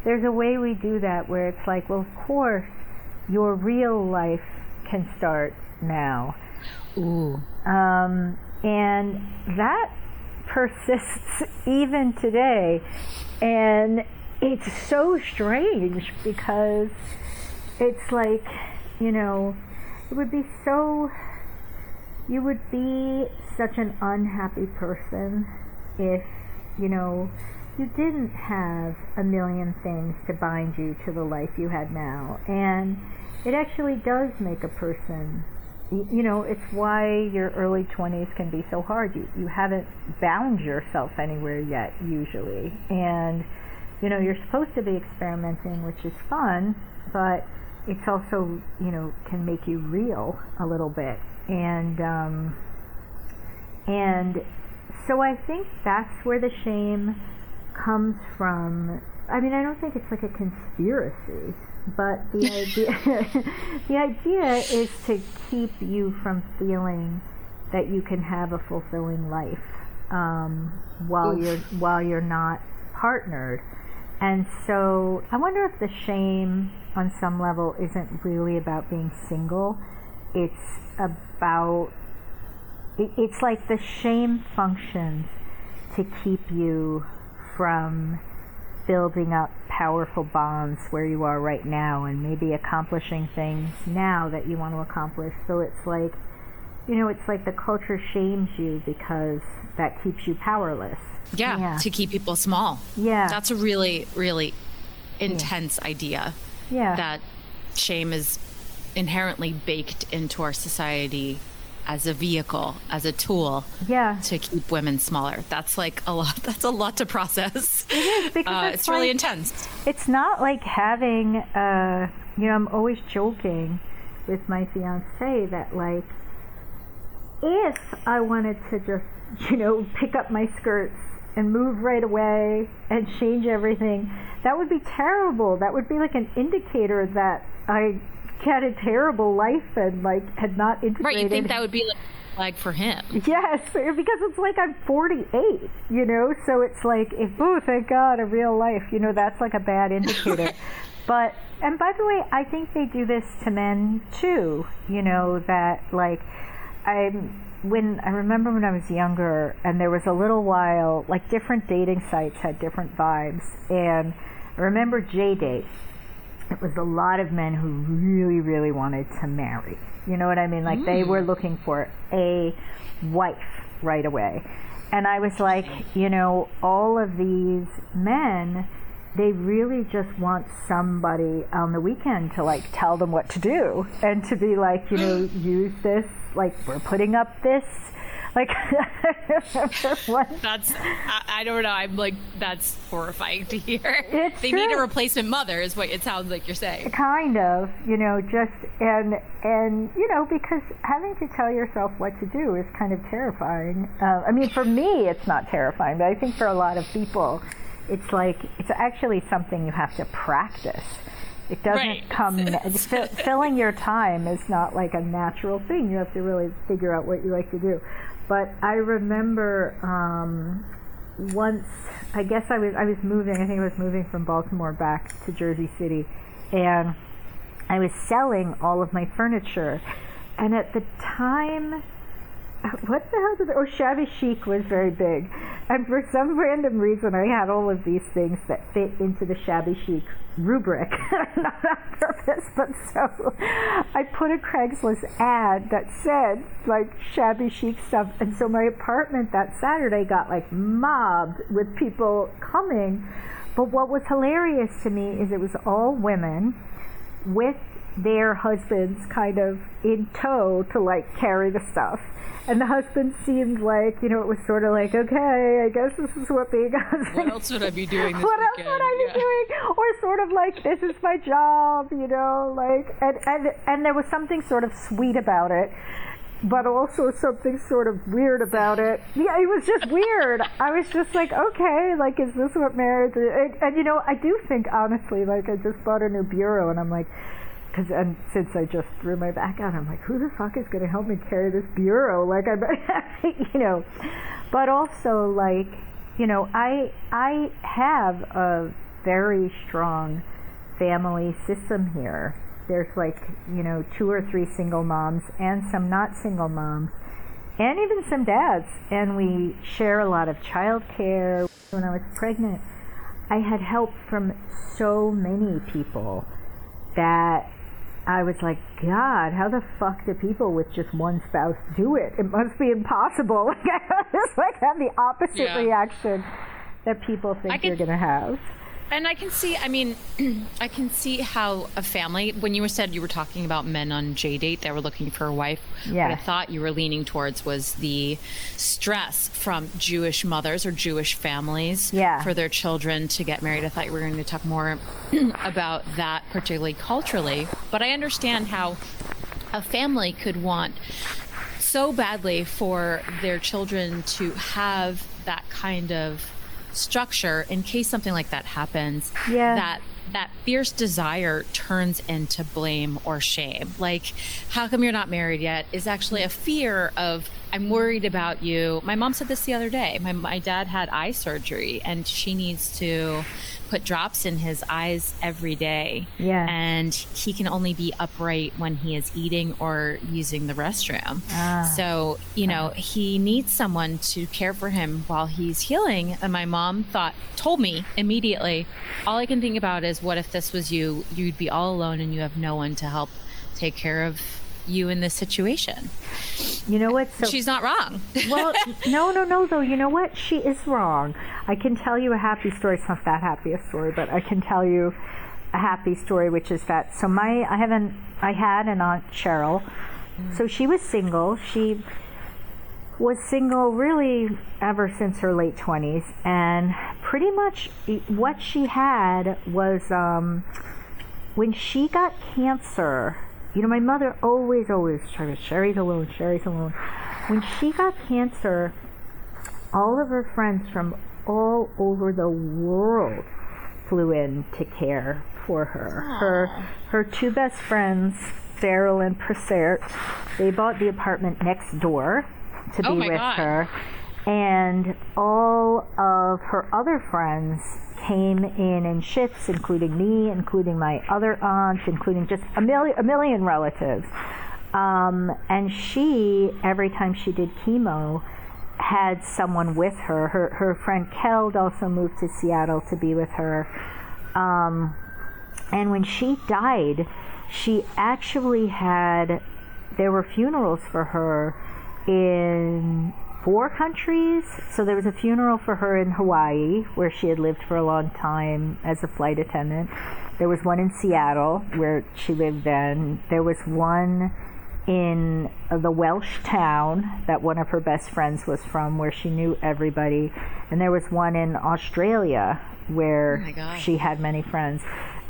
there's a way we do that where it's like, well, of course, your real life can start now.
Ooh.
Um, and that persists *laughs* even today. And it's so strange because it's like, you know, it would be so, you would be such an unhappy person if, you know, you didn't have a million things to bind you to the life you had now. And it actually does make a person you know, it's why your early 20s can be so hard. You, you haven't bound yourself anywhere yet, usually. And, you know, you're supposed to be experimenting, which is fun, but it's also, you know, can make you real a little bit. And, um, and so I think that's where the shame comes from. I mean, I don't think it's like a conspiracy but the idea *laughs* the idea is to keep you from feeling that you can have a fulfilling life um, while Oof. you're while you're not partnered. And so I wonder if the shame on some level isn't really about being single. It's about it, it's like the shame functions to keep you from building up powerful bonds where you are right now and maybe accomplishing things now that you want to accomplish. So it's like, you know, it's like the culture shames you because that keeps you powerless.
Yeah, yeah. to keep people small.
Yeah.
That's a really, really intense yeah. idea.
Yeah.
That shame is inherently baked into our society as a vehicle, as a tool
yeah.
to keep women smaller. That's like a lot. *laughs* That's a lot to process.
It is because uh,
it's, it's like, really intense.
It's not like having, uh, you know, I'm always joking with my fiance that like, if I wanted to just, you know, pick up my skirts and move right away and change everything, that would be terrible. That would be like an indicator that I had a terrible life and like had not integrated.
Right, you think that would be like flag for him?
Yes, because it's like I'm 48, you know. So it's like if oh, thank God, a real life, you know, that's like a bad indicator. *laughs* but and by the way, I think they do this to men too. You know that like I'm when I remember when I was younger, and there was a little while like different dating sites had different vibes, and I remember JDate it was a lot of men who really, really wanted to marry. You know what I mean? Like mm. they were looking for a wife right away. And I was like, you know, all of these men, they really just want somebody on the weekend to like tell them what to do and to be like, you know, *gasps* use this, like, we're putting up this like, *laughs*
that's I, I, don't know. I'm like that's horrifying to hear.
It's
they
true.
need a replacement mother, is what it sounds like you're saying.
Kind of, you know, just and and you know because having to tell yourself what to do is kind of terrifying. Uh, I mean, for me, it's not terrifying, but I think for a lot of people, it's like it's actually something you have to practice. It doesn't
right.
come. *laughs* filling your time is not like a natural thing. You have to really figure out what you like to do. But I remember um, once, I guess I was I was moving. I think I was moving from Baltimore back to Jersey City, and I was selling all of my furniture. And at the time, *laughs* what the hell did? Oh, shabby chic was very big, and for some random reason, I had all of these things that fit into the shabby chic rubric, *laughs* not on purpose, but so I put a Craigslist ad that said like shabby chic stuff, and so my apartment that Saturday got like mobbed with people coming. But what was hilarious to me is it was all women with their husbands kind of in tow to like carry the stuff and the husband seemed like, you know, it was sort of like, okay, I guess this is what being a husband.
What else would I be doing this
What
weekend?
else would I be yeah. doing? Or sort of like, this is my job, you know, like, and, and, and there was something sort of sweet about it. but also something sort of weird about it. Yeah, it was just weird. I was just like, okay, like, is this what marriage is? And, and, you know, I do think, honestly, like, I just bought a new bureau, and I'm like, because and since I just threw my back out, I'm like, who the fuck is going to help me carry this bureau? *laughs* Like, I, *laughs* you know, but also like, you know, I I have a very strong family system here there's like, you know, two or three single moms and some not single moms and even some dads. And we share a lot of childcare. When I was pregnant, I had help from so many people that I was like, God, how the fuck do people with just one spouse do it? It must be impossible. *laughs* Like I just like have the opposite yeah. reaction that people think you're gonna have.
And I can see, I mean, *clears throat* I can see how a family, when you said you were talking about men on J date that were looking for a wife, yeah. what I thought you were leaning towards was the stress from Jewish mothers or Jewish families yeah. for their children to get married. I thought you were going to talk more *clears throat* about that, particularly culturally. But I understand how a family could want so badly for their children to have that kind of structure in case something like that happens yeah. that that fierce desire turns into blame or shame. Like, how come you're not married yet is actually a fear of, I'm worried about you. My mom said this the other day. My, my dad had eye surgery and she needs to put drops in his eyes every day. Yeah. And he can only be upright when he is eating or using the restroom. Ah. So, you know, he needs someone to care for him while he's healing. And my mom thought, told me immediately, all I can think about is what if this was you? You'd be all alone and you have no one to help take care of you in this situation.
You know what?
So, She's not wrong. *laughs*
well, no, no, no, though. You know what? She is wrong. I can tell you a happy story. It's not that happy a story, but I can tell you a happy story, which is that. So my, I haven't, I had an aunt Cheryl. Mm. So she was single. She was single really ever since her late 20s and pretty much what she had was um, when she got cancer you know, my mother always, always tried to, Sherry's alone, Sherry's alone. When she got cancer, all of her friends from all over the world flew in to care for her. Aww. Her her two best friends, Farrell and Presert, they bought the apartment next door to oh be with God. her. And all of her other friends came in in shifts, including me, including my other aunts, including just a million, a million relatives. Um, and she, every time she did chemo, had someone with her. Her, her friend Keld also moved to Seattle to be with her. Um, and when she died, she actually had, there were funerals for her in four countries. So there was a funeral for her in Hawaii, where she had lived for a long time as a flight attendant. There was one in Seattle, where she lived then. There was one in the Welsh town that one of her best friends was from, where she knew everybody. And there was one in Australia, where oh she had many friends.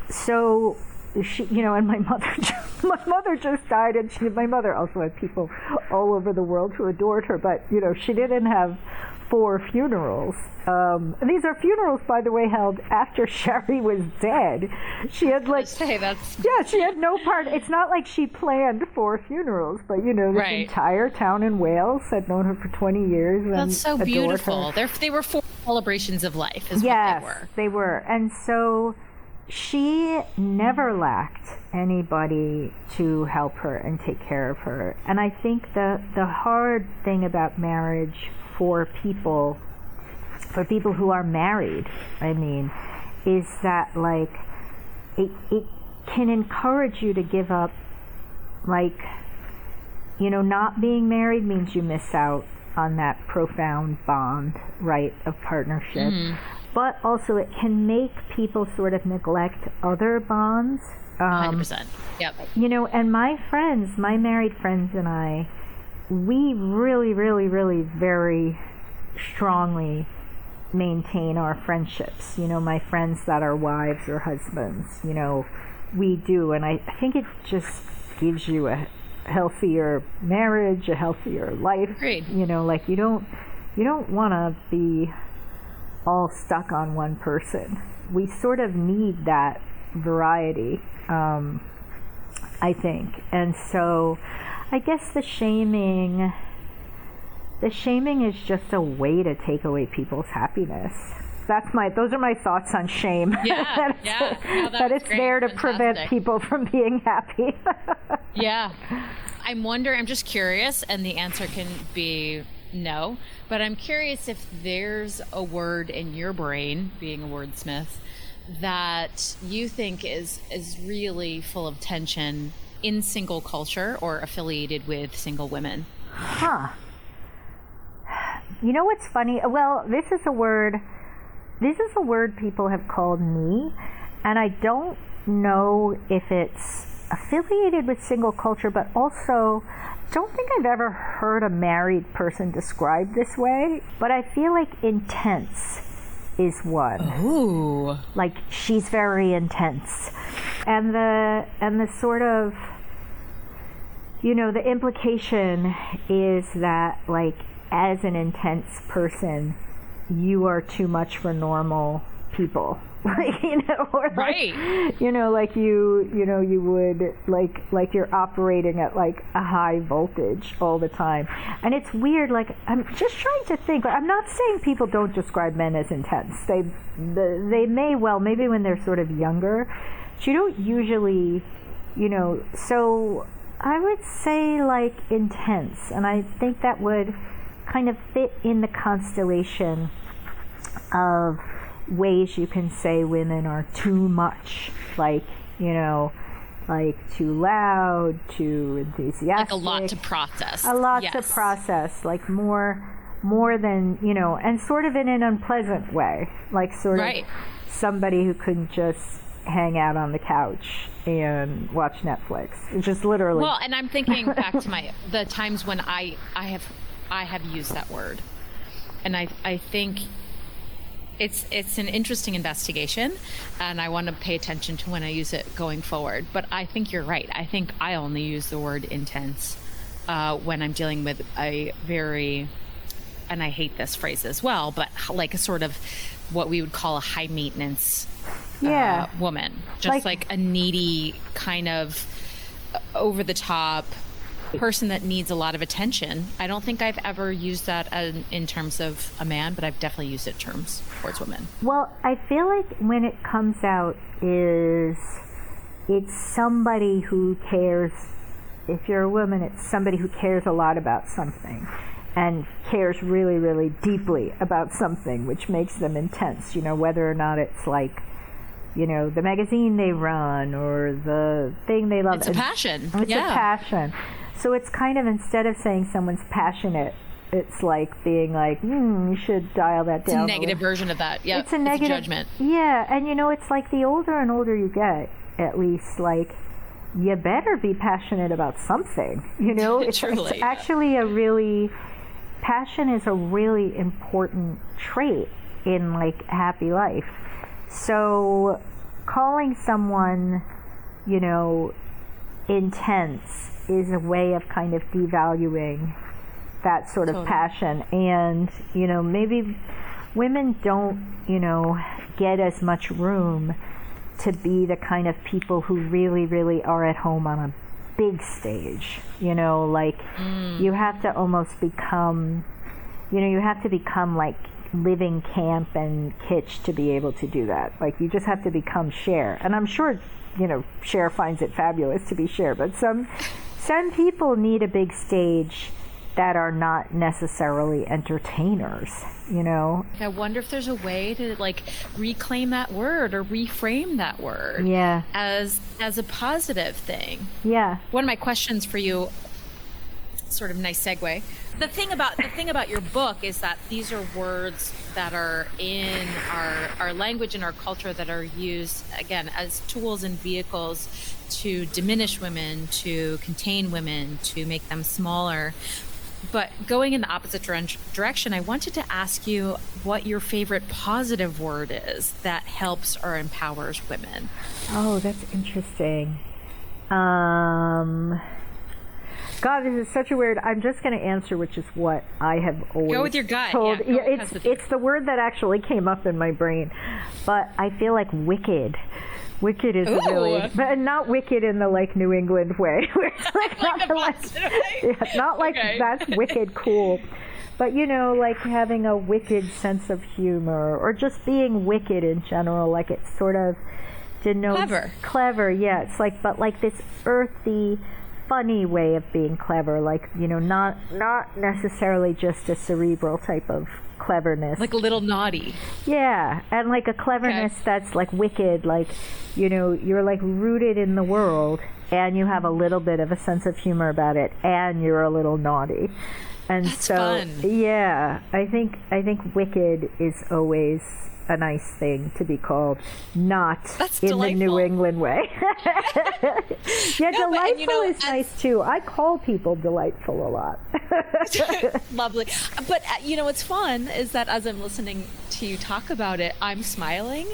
So she, you know, and my mother, *laughs* my mother just died, and she, my mother also had people all over the world who adored her, but you know, she didn't have four funerals. Um, these are funerals, by the way, held after *laughs* Sherry was dead. She had like,
say that's
yeah, she had no part. It's not like she planned four funerals, but you know, the right. entire town in Wales had known her for twenty years.
That's so beautiful. They were four celebrations of life, is
yes,
what they were.
They were, and so she never lacked anybody to help her and take care of her. And I think the the hard thing about marriage for people for people who are married, I mean, is that like it it can encourage you to give up like you know, not being married means you miss out on that profound bond, right, of partnership. Mm-hmm but also it can make people sort of neglect other bonds.
Um, 100%. Yep.
You know, and my friends, my married friends and I, we really, really, really very strongly maintain our friendships. You know, my friends that are wives or husbands, you know, we do. And I, I think it just gives you a healthier marriage, a healthier life.
Agreed.
You know, like you don't you don't want to be all stuck on one person. We sort of need that variety, um, I think. And so I guess the shaming the shaming is just a way to take away people's happiness. That's my those are my thoughts on shame.
Yeah, *laughs*
that it's,
yeah. No, that
that it's
great.
there to
Fantastic.
prevent people from being happy. *laughs*
Yeah. I'm wondering, I'm just curious, and the answer can be no, but I'm curious if there's a word in your brain, being a wordsmith, that you think is is really full of tension in single culture or affiliated with single women.
Huh. You know what's funny? Well, this is a word. This is a word people have called me, and I don't know if it's affiliated with single culture, but also don't think I've ever heard a married person described this way. But I feel like intense is one.
Ooh.
Like she's very intense, and the and the sort of you know the implication is that like as an intense person you are too much for normal people *laughs* like you know or like
Right.
you know like you you know you would like like you're operating at like a high voltage all the time. And it's weird like i'm just trying to think i'm not saying people don't describe men as intense. They they may well maybe when they're sort of younger. But you don't usually you know so i would say like intense. And i think that would kind of fit in the constellation of ways you can say women are too much, like, you know, like too loud, too enthusiastic.
Like a lot to process.
A lot to process, like more more than, you know, and sort of in an unpleasant way. Like sort
Right.
of somebody who couldn't just hang out on the couch and watch Netflix. Just literally.
Well, and I'm thinking *laughs* back to my the times when I I have I have used that word, and I I think it's it's an interesting investigation, and I want to pay attention to when I use it going forward. But I think you're right. I think I only use the word intense uh, when I'm dealing with a very and I hate this phrase as well, but like a sort of what we would call a high maintenance
yeah.
uh, woman, just
Like-
like, a needy kind of over the top person that needs a lot of attention. I don't think I've ever used that in terms of a man, but I've definitely used it in terms towards women.
Well, I feel like when it comes out is it's somebody who cares. If you're a woman, it's somebody who cares a lot about something and cares really, really deeply about something, which makes them intense. You know, whether or not it's like, you know, the magazine they run or the thing they love.
It's a passion.
It's
yeah.
a passion. So it's kind of instead of saying someone's passionate, it's like being like, hmm, you should dial that down.
It's a negative
little."
version of that. Yeah,
it's a negative
judgment.
Yeah, and you know, it's like the older and older you get, at least, like you better be passionate about something. You know, *laughs* it's,
Truly,
it's
yeah.
actually a really passion is a really important trait in like happy life. So calling someone, you know, intense is a way of kind of devaluing that sort of
Totally.
passion. And you know maybe women don't you know get as much room to be the kind of people who really really are at home on a big stage you know like mm. you have to almost become you know you have to become like living camp and kitsch to be able to do that. Like you just have to become Cher and i'm sure you know Cher finds it fabulous to be Cher but some some people need a big stage that are not necessarily entertainers you know?
I wonder if there's a way to like reclaim that word or reframe that word
yeah.
as as a positive thing.
yeah.
One of my questions for you sort of nice segue. The thing about the thing about your book is that these are words that are in our our language and our culture that are used again as tools and vehicles to diminish women to contain women to make them smaller. But going in the opposite direction i wanted to ask you what your favorite positive word is that helps or empowers women.
Oh, that's interesting. Um, God, this is such a weird. I'm just going to answer, which is what I have always
Go with your gut.
told.
Yeah, go
it's
the-
it's the word that actually came up in my brain, but I feel like wicked. Wicked is
Ooh.
really, but not wicked in the like New England way. *laughs* like, *laughs* not
the
like,
way? *laughs*
yeah, not like
Okay.
that's wicked cool. But you know, like having a wicked sense of humor, or just being wicked in general, like it sort of denotes
Clever.
clever. Yeah, it's like, but like this earthy, funny way of being clever. Like you know, not not necessarily just a cerebral type of cleverness.
Like a little naughty.
Yeah, and like a cleverness
Okay.
that's like wicked, like you know, you're like rooted in the world and you have a little bit of a sense of humor about it and you're a little naughty. And
That's
so
fun.
yeah, I think I think wicked is always a nice thing to be called, not
That's
in the New. England way. *laughs* yeah, *laughs*
No,
delightful
but, you know,
is nice too. I call people delightful a lot. *laughs*
Lovely. But uh, you know what's fun is that as I'm listening to you talk about it, I'm smiling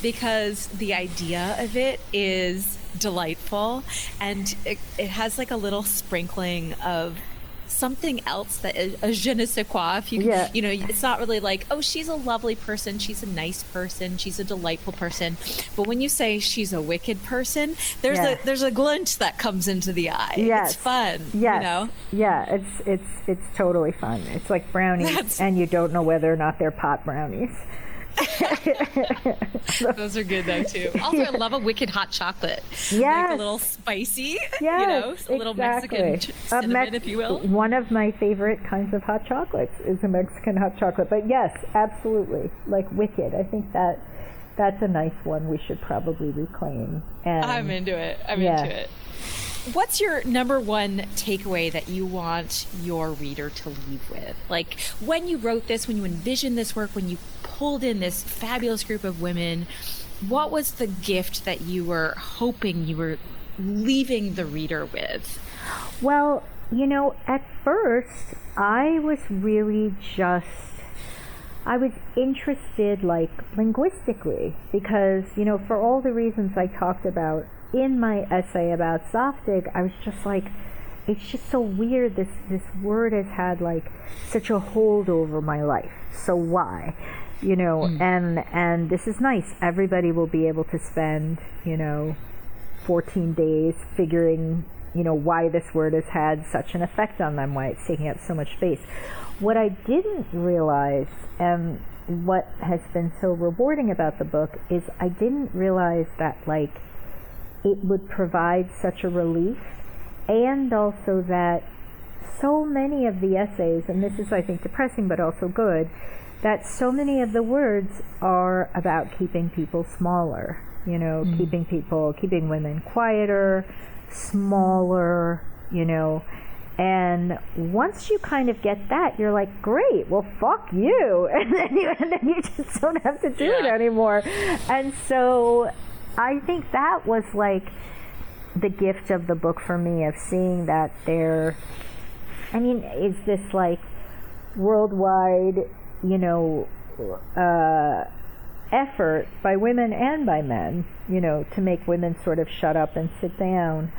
because the idea of it is delightful and it, it has like a little sprinkling of something else that is a je ne sais quoi if you
Yeah.
you know it's not really like oh she's a lovely person she's a nice person she's a delightful person but when you say she's a wicked person there's
Yeah.
a there's a glint that comes into the eye
Yes.
it's fun
Yes.
you know
Yeah, it's it's it's totally fun. It's like brownies,
That's-
and you don't know whether or not they're pot brownies. *laughs*
Those are good though too. Also, I love a wicked hot chocolate. like
Yes.
a little spicy.
Yes,
you know, a little
exactly.
Mexican cinnamon,
Mex-
if you will.
One of my favorite kinds of hot chocolates is a Mexican hot chocolate. But yes, absolutely, like wicked. I think that that's a nice one. We should probably reclaim. And
I'm into it. I'm
Yeah.
into it. What's your number one takeaway that you want your reader to leave with? Like when you wrote this, when you envisioned this work, when you pulled in this fabulous group of women, what was the gift that you were hoping you were leaving the reader with?
Well, you know, at first, I was really just. I was interested, like, linguistically, because, you know, for all the reasons I talked about in my essay about Zaftig, I was just like, it's just so weird. This, this word has had, like, such a hold over my life. So why? You know, hmm. and, and this is nice. Everybody will be able to spend, you know, 14 days figuring you know why this word has had such an effect on them why it's taking up so much space what i didn't realize and what has been so rewarding about the book is i didn't realize that like it would provide such a relief. And also that so many of the essays and this is i think depressing but also good that so many of the words are about keeping people smaller you know mm. keeping people keeping women quieter smaller you know. And once you kind of get that you're like great well fuck you. *laughs* And then you and then you just don't have to do it anymore. And so i think that was like the gift of the book for me of seeing that there I mean, is this like worldwide, you know, uh, effort by women and by men, you know, to make women sort of shut up and sit down?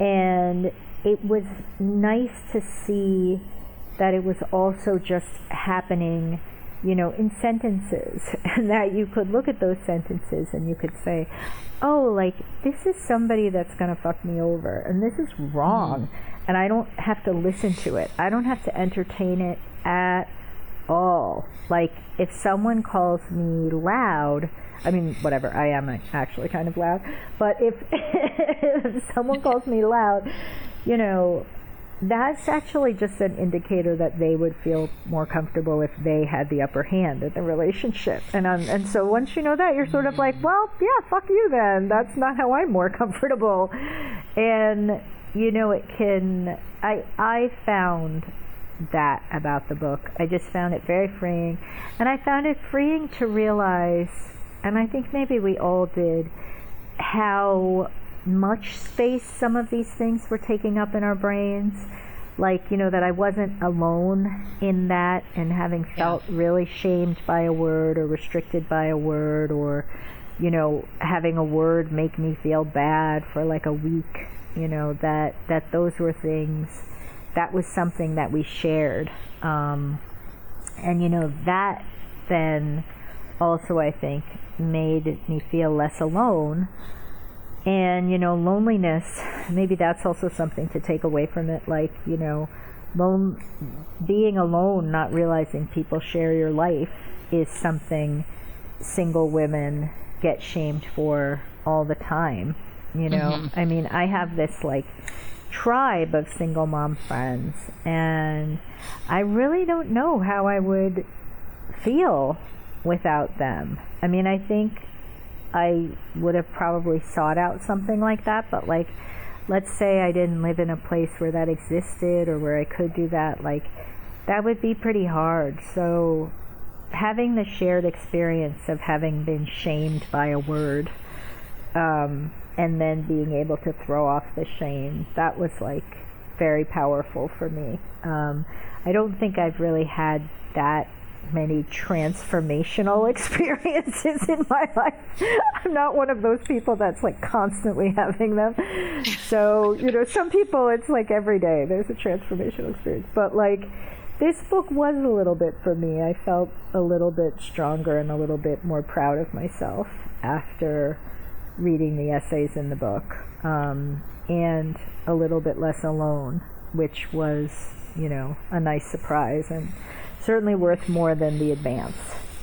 And it was nice to see that it was also just happening, you know, in sentences, *laughs* and that you could look at those sentences and you could say, oh, like, this is somebody that's going to fuck me over, and this is wrong, mm. and I don't have to listen to it. I don't have to entertain it at all. Like, if someone calls me loud, I mean, whatever, I am actually kind of loud, but if, *laughs* if someone calls me loud, you know, that's actually just an indicator that they would feel more comfortable if they had the upper hand in the relationship. And um, and so once you know that, you're sort of like, well, yeah, fuck you then. That's not how I'm more *laughs* comfortable. And you know, it can. I I found that about the book. I just found it very freeing, and I found it freeing to realize, and I think maybe we all did, how much space some of these things were taking up in our brains. Like, you know, that I wasn't alone in that and having felt really shamed by a word or restricted by a word or, you know, having a word make me feel bad for like a week, you know, that, that those were things that was something that we shared. Um, and, you know, that then also, I think, made me feel less alone. And, you know, loneliness, maybe that's also something to take away from it. Like, you know, lone, being alone, not realizing people share your life is something single women get shamed for all the time. You know, mm-hmm. I mean, I have this like tribe of single mom friends, and I really don't know how I would feel without them. I mean, I think I would have probably sought out something like that, but like, let's say I didn't live in a place where that existed or where I could do that, like, that would be pretty hard. So, having the shared experience of having been shamed by a word, um, and then being able to throw off the shame, that was like very powerful for me. Um, I don't think I've really had that many transformational *laughs* experiences in my life. I'm not one of those people that's like constantly *laughs* having them. So, you know, some people it's like every day there's a transformational experience. But like this book was a little bit for me. I felt a little bit stronger and a little bit more proud of myself after reading the essays in the book. Um, and a little bit less alone, which was, you know, a nice surprise. And certainly worth more than the advance. *laughs*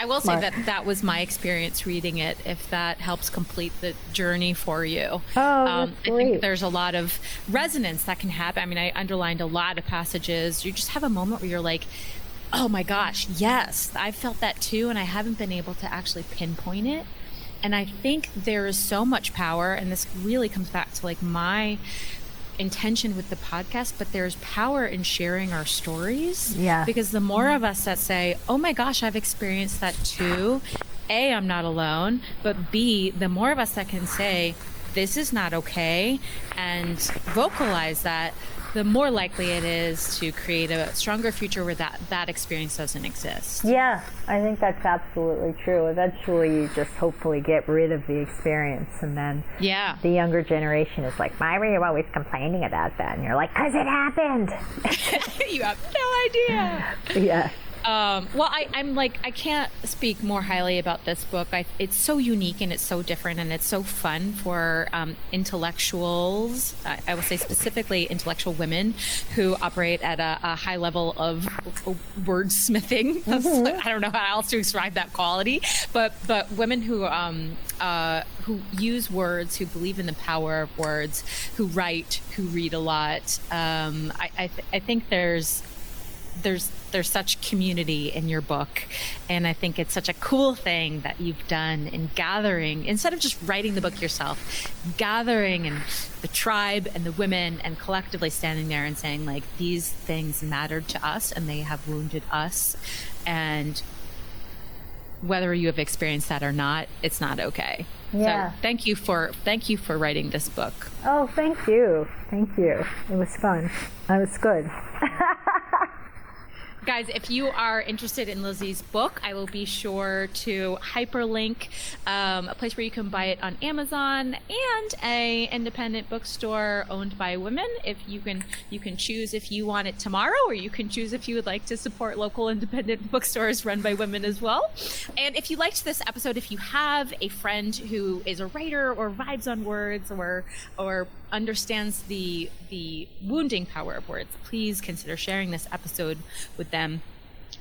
I will say that that was my experience reading it. If that helps complete the journey for you,
oh, um, I
think there's a lot of resonance that can happen. I mean, I underlined a lot of passages. You just have a moment where you're like, "Oh my gosh, yes, I felt that too," and I haven't been able to actually pinpoint it. And I think there is so much power, and this really comes back to like my intention with the podcast, but there's power in sharing our stories.
Yeah.
Because the more of us that say, oh my gosh, I've experienced that too, A, I'm not alone, but B, the more of us that can say, this is not okay, and vocalize that, the more likely it is to create a stronger future where that, that experience doesn't exist.
Yeah, I think that's absolutely true. Eventually, you just hopefully get rid of the experience, and then
yeah,
the younger generation is like, "Why were you always complaining about that?" And you're like, "Cause it happened." *laughs*
you have no idea.
yeah.
Um, well, I, am like, I can't speak more highly about this book. I, it's so unique and it's so different and it's so fun for um, intellectuals. I, I, will say specifically intellectual women who operate at a, a high level of wordsmithing. *laughs* Mm-hmm. I don't know how else to describe that quality, but but women who um, uh, who use words, who believe in the power of words, who write, who read a lot. Um, I, I, th- I think there's there's there's such community in your book and i think it's such a cool thing that you've done in gathering instead of just writing the book yourself gathering and the tribe and the women and collectively standing there and saying like these things mattered to us and they have wounded us and whether you have experienced that or not it's not okay
yeah.
So thank you for thank you for writing this book.
Oh, thank you. Thank you. It was fun. It was good. *laughs*
guys, if you are interested in Lizzie's book, I will be sure to hyperlink um, a place where you can buy it on Amazon and a independent bookstore owned by women. If you can, you can choose if you want it tomorrow, or you can choose if you would like to support local independent *laughs* bookstores run by women as well. And if you liked this episode, if you have a friend who is a writer or vibes on words or or understands the the wounding power of words, please consider sharing this episode with them.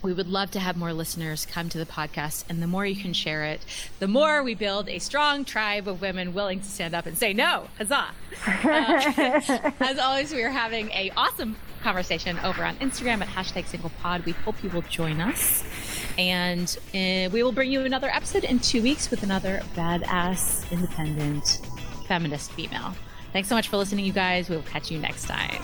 We would love to have more listeners come to the podcast, and the more you can share it, the more we build a strong tribe of women willing to stand up and say no. Huzzah! *laughs* Uh, as always, we are having a awesome conversation over on Instagram at hashtag singlepod. We hope you will join us. And uh, we will bring you another episode in two weeks with another badass, independent, feminist female. Thanks so much for listening, you guys. We will catch you next time.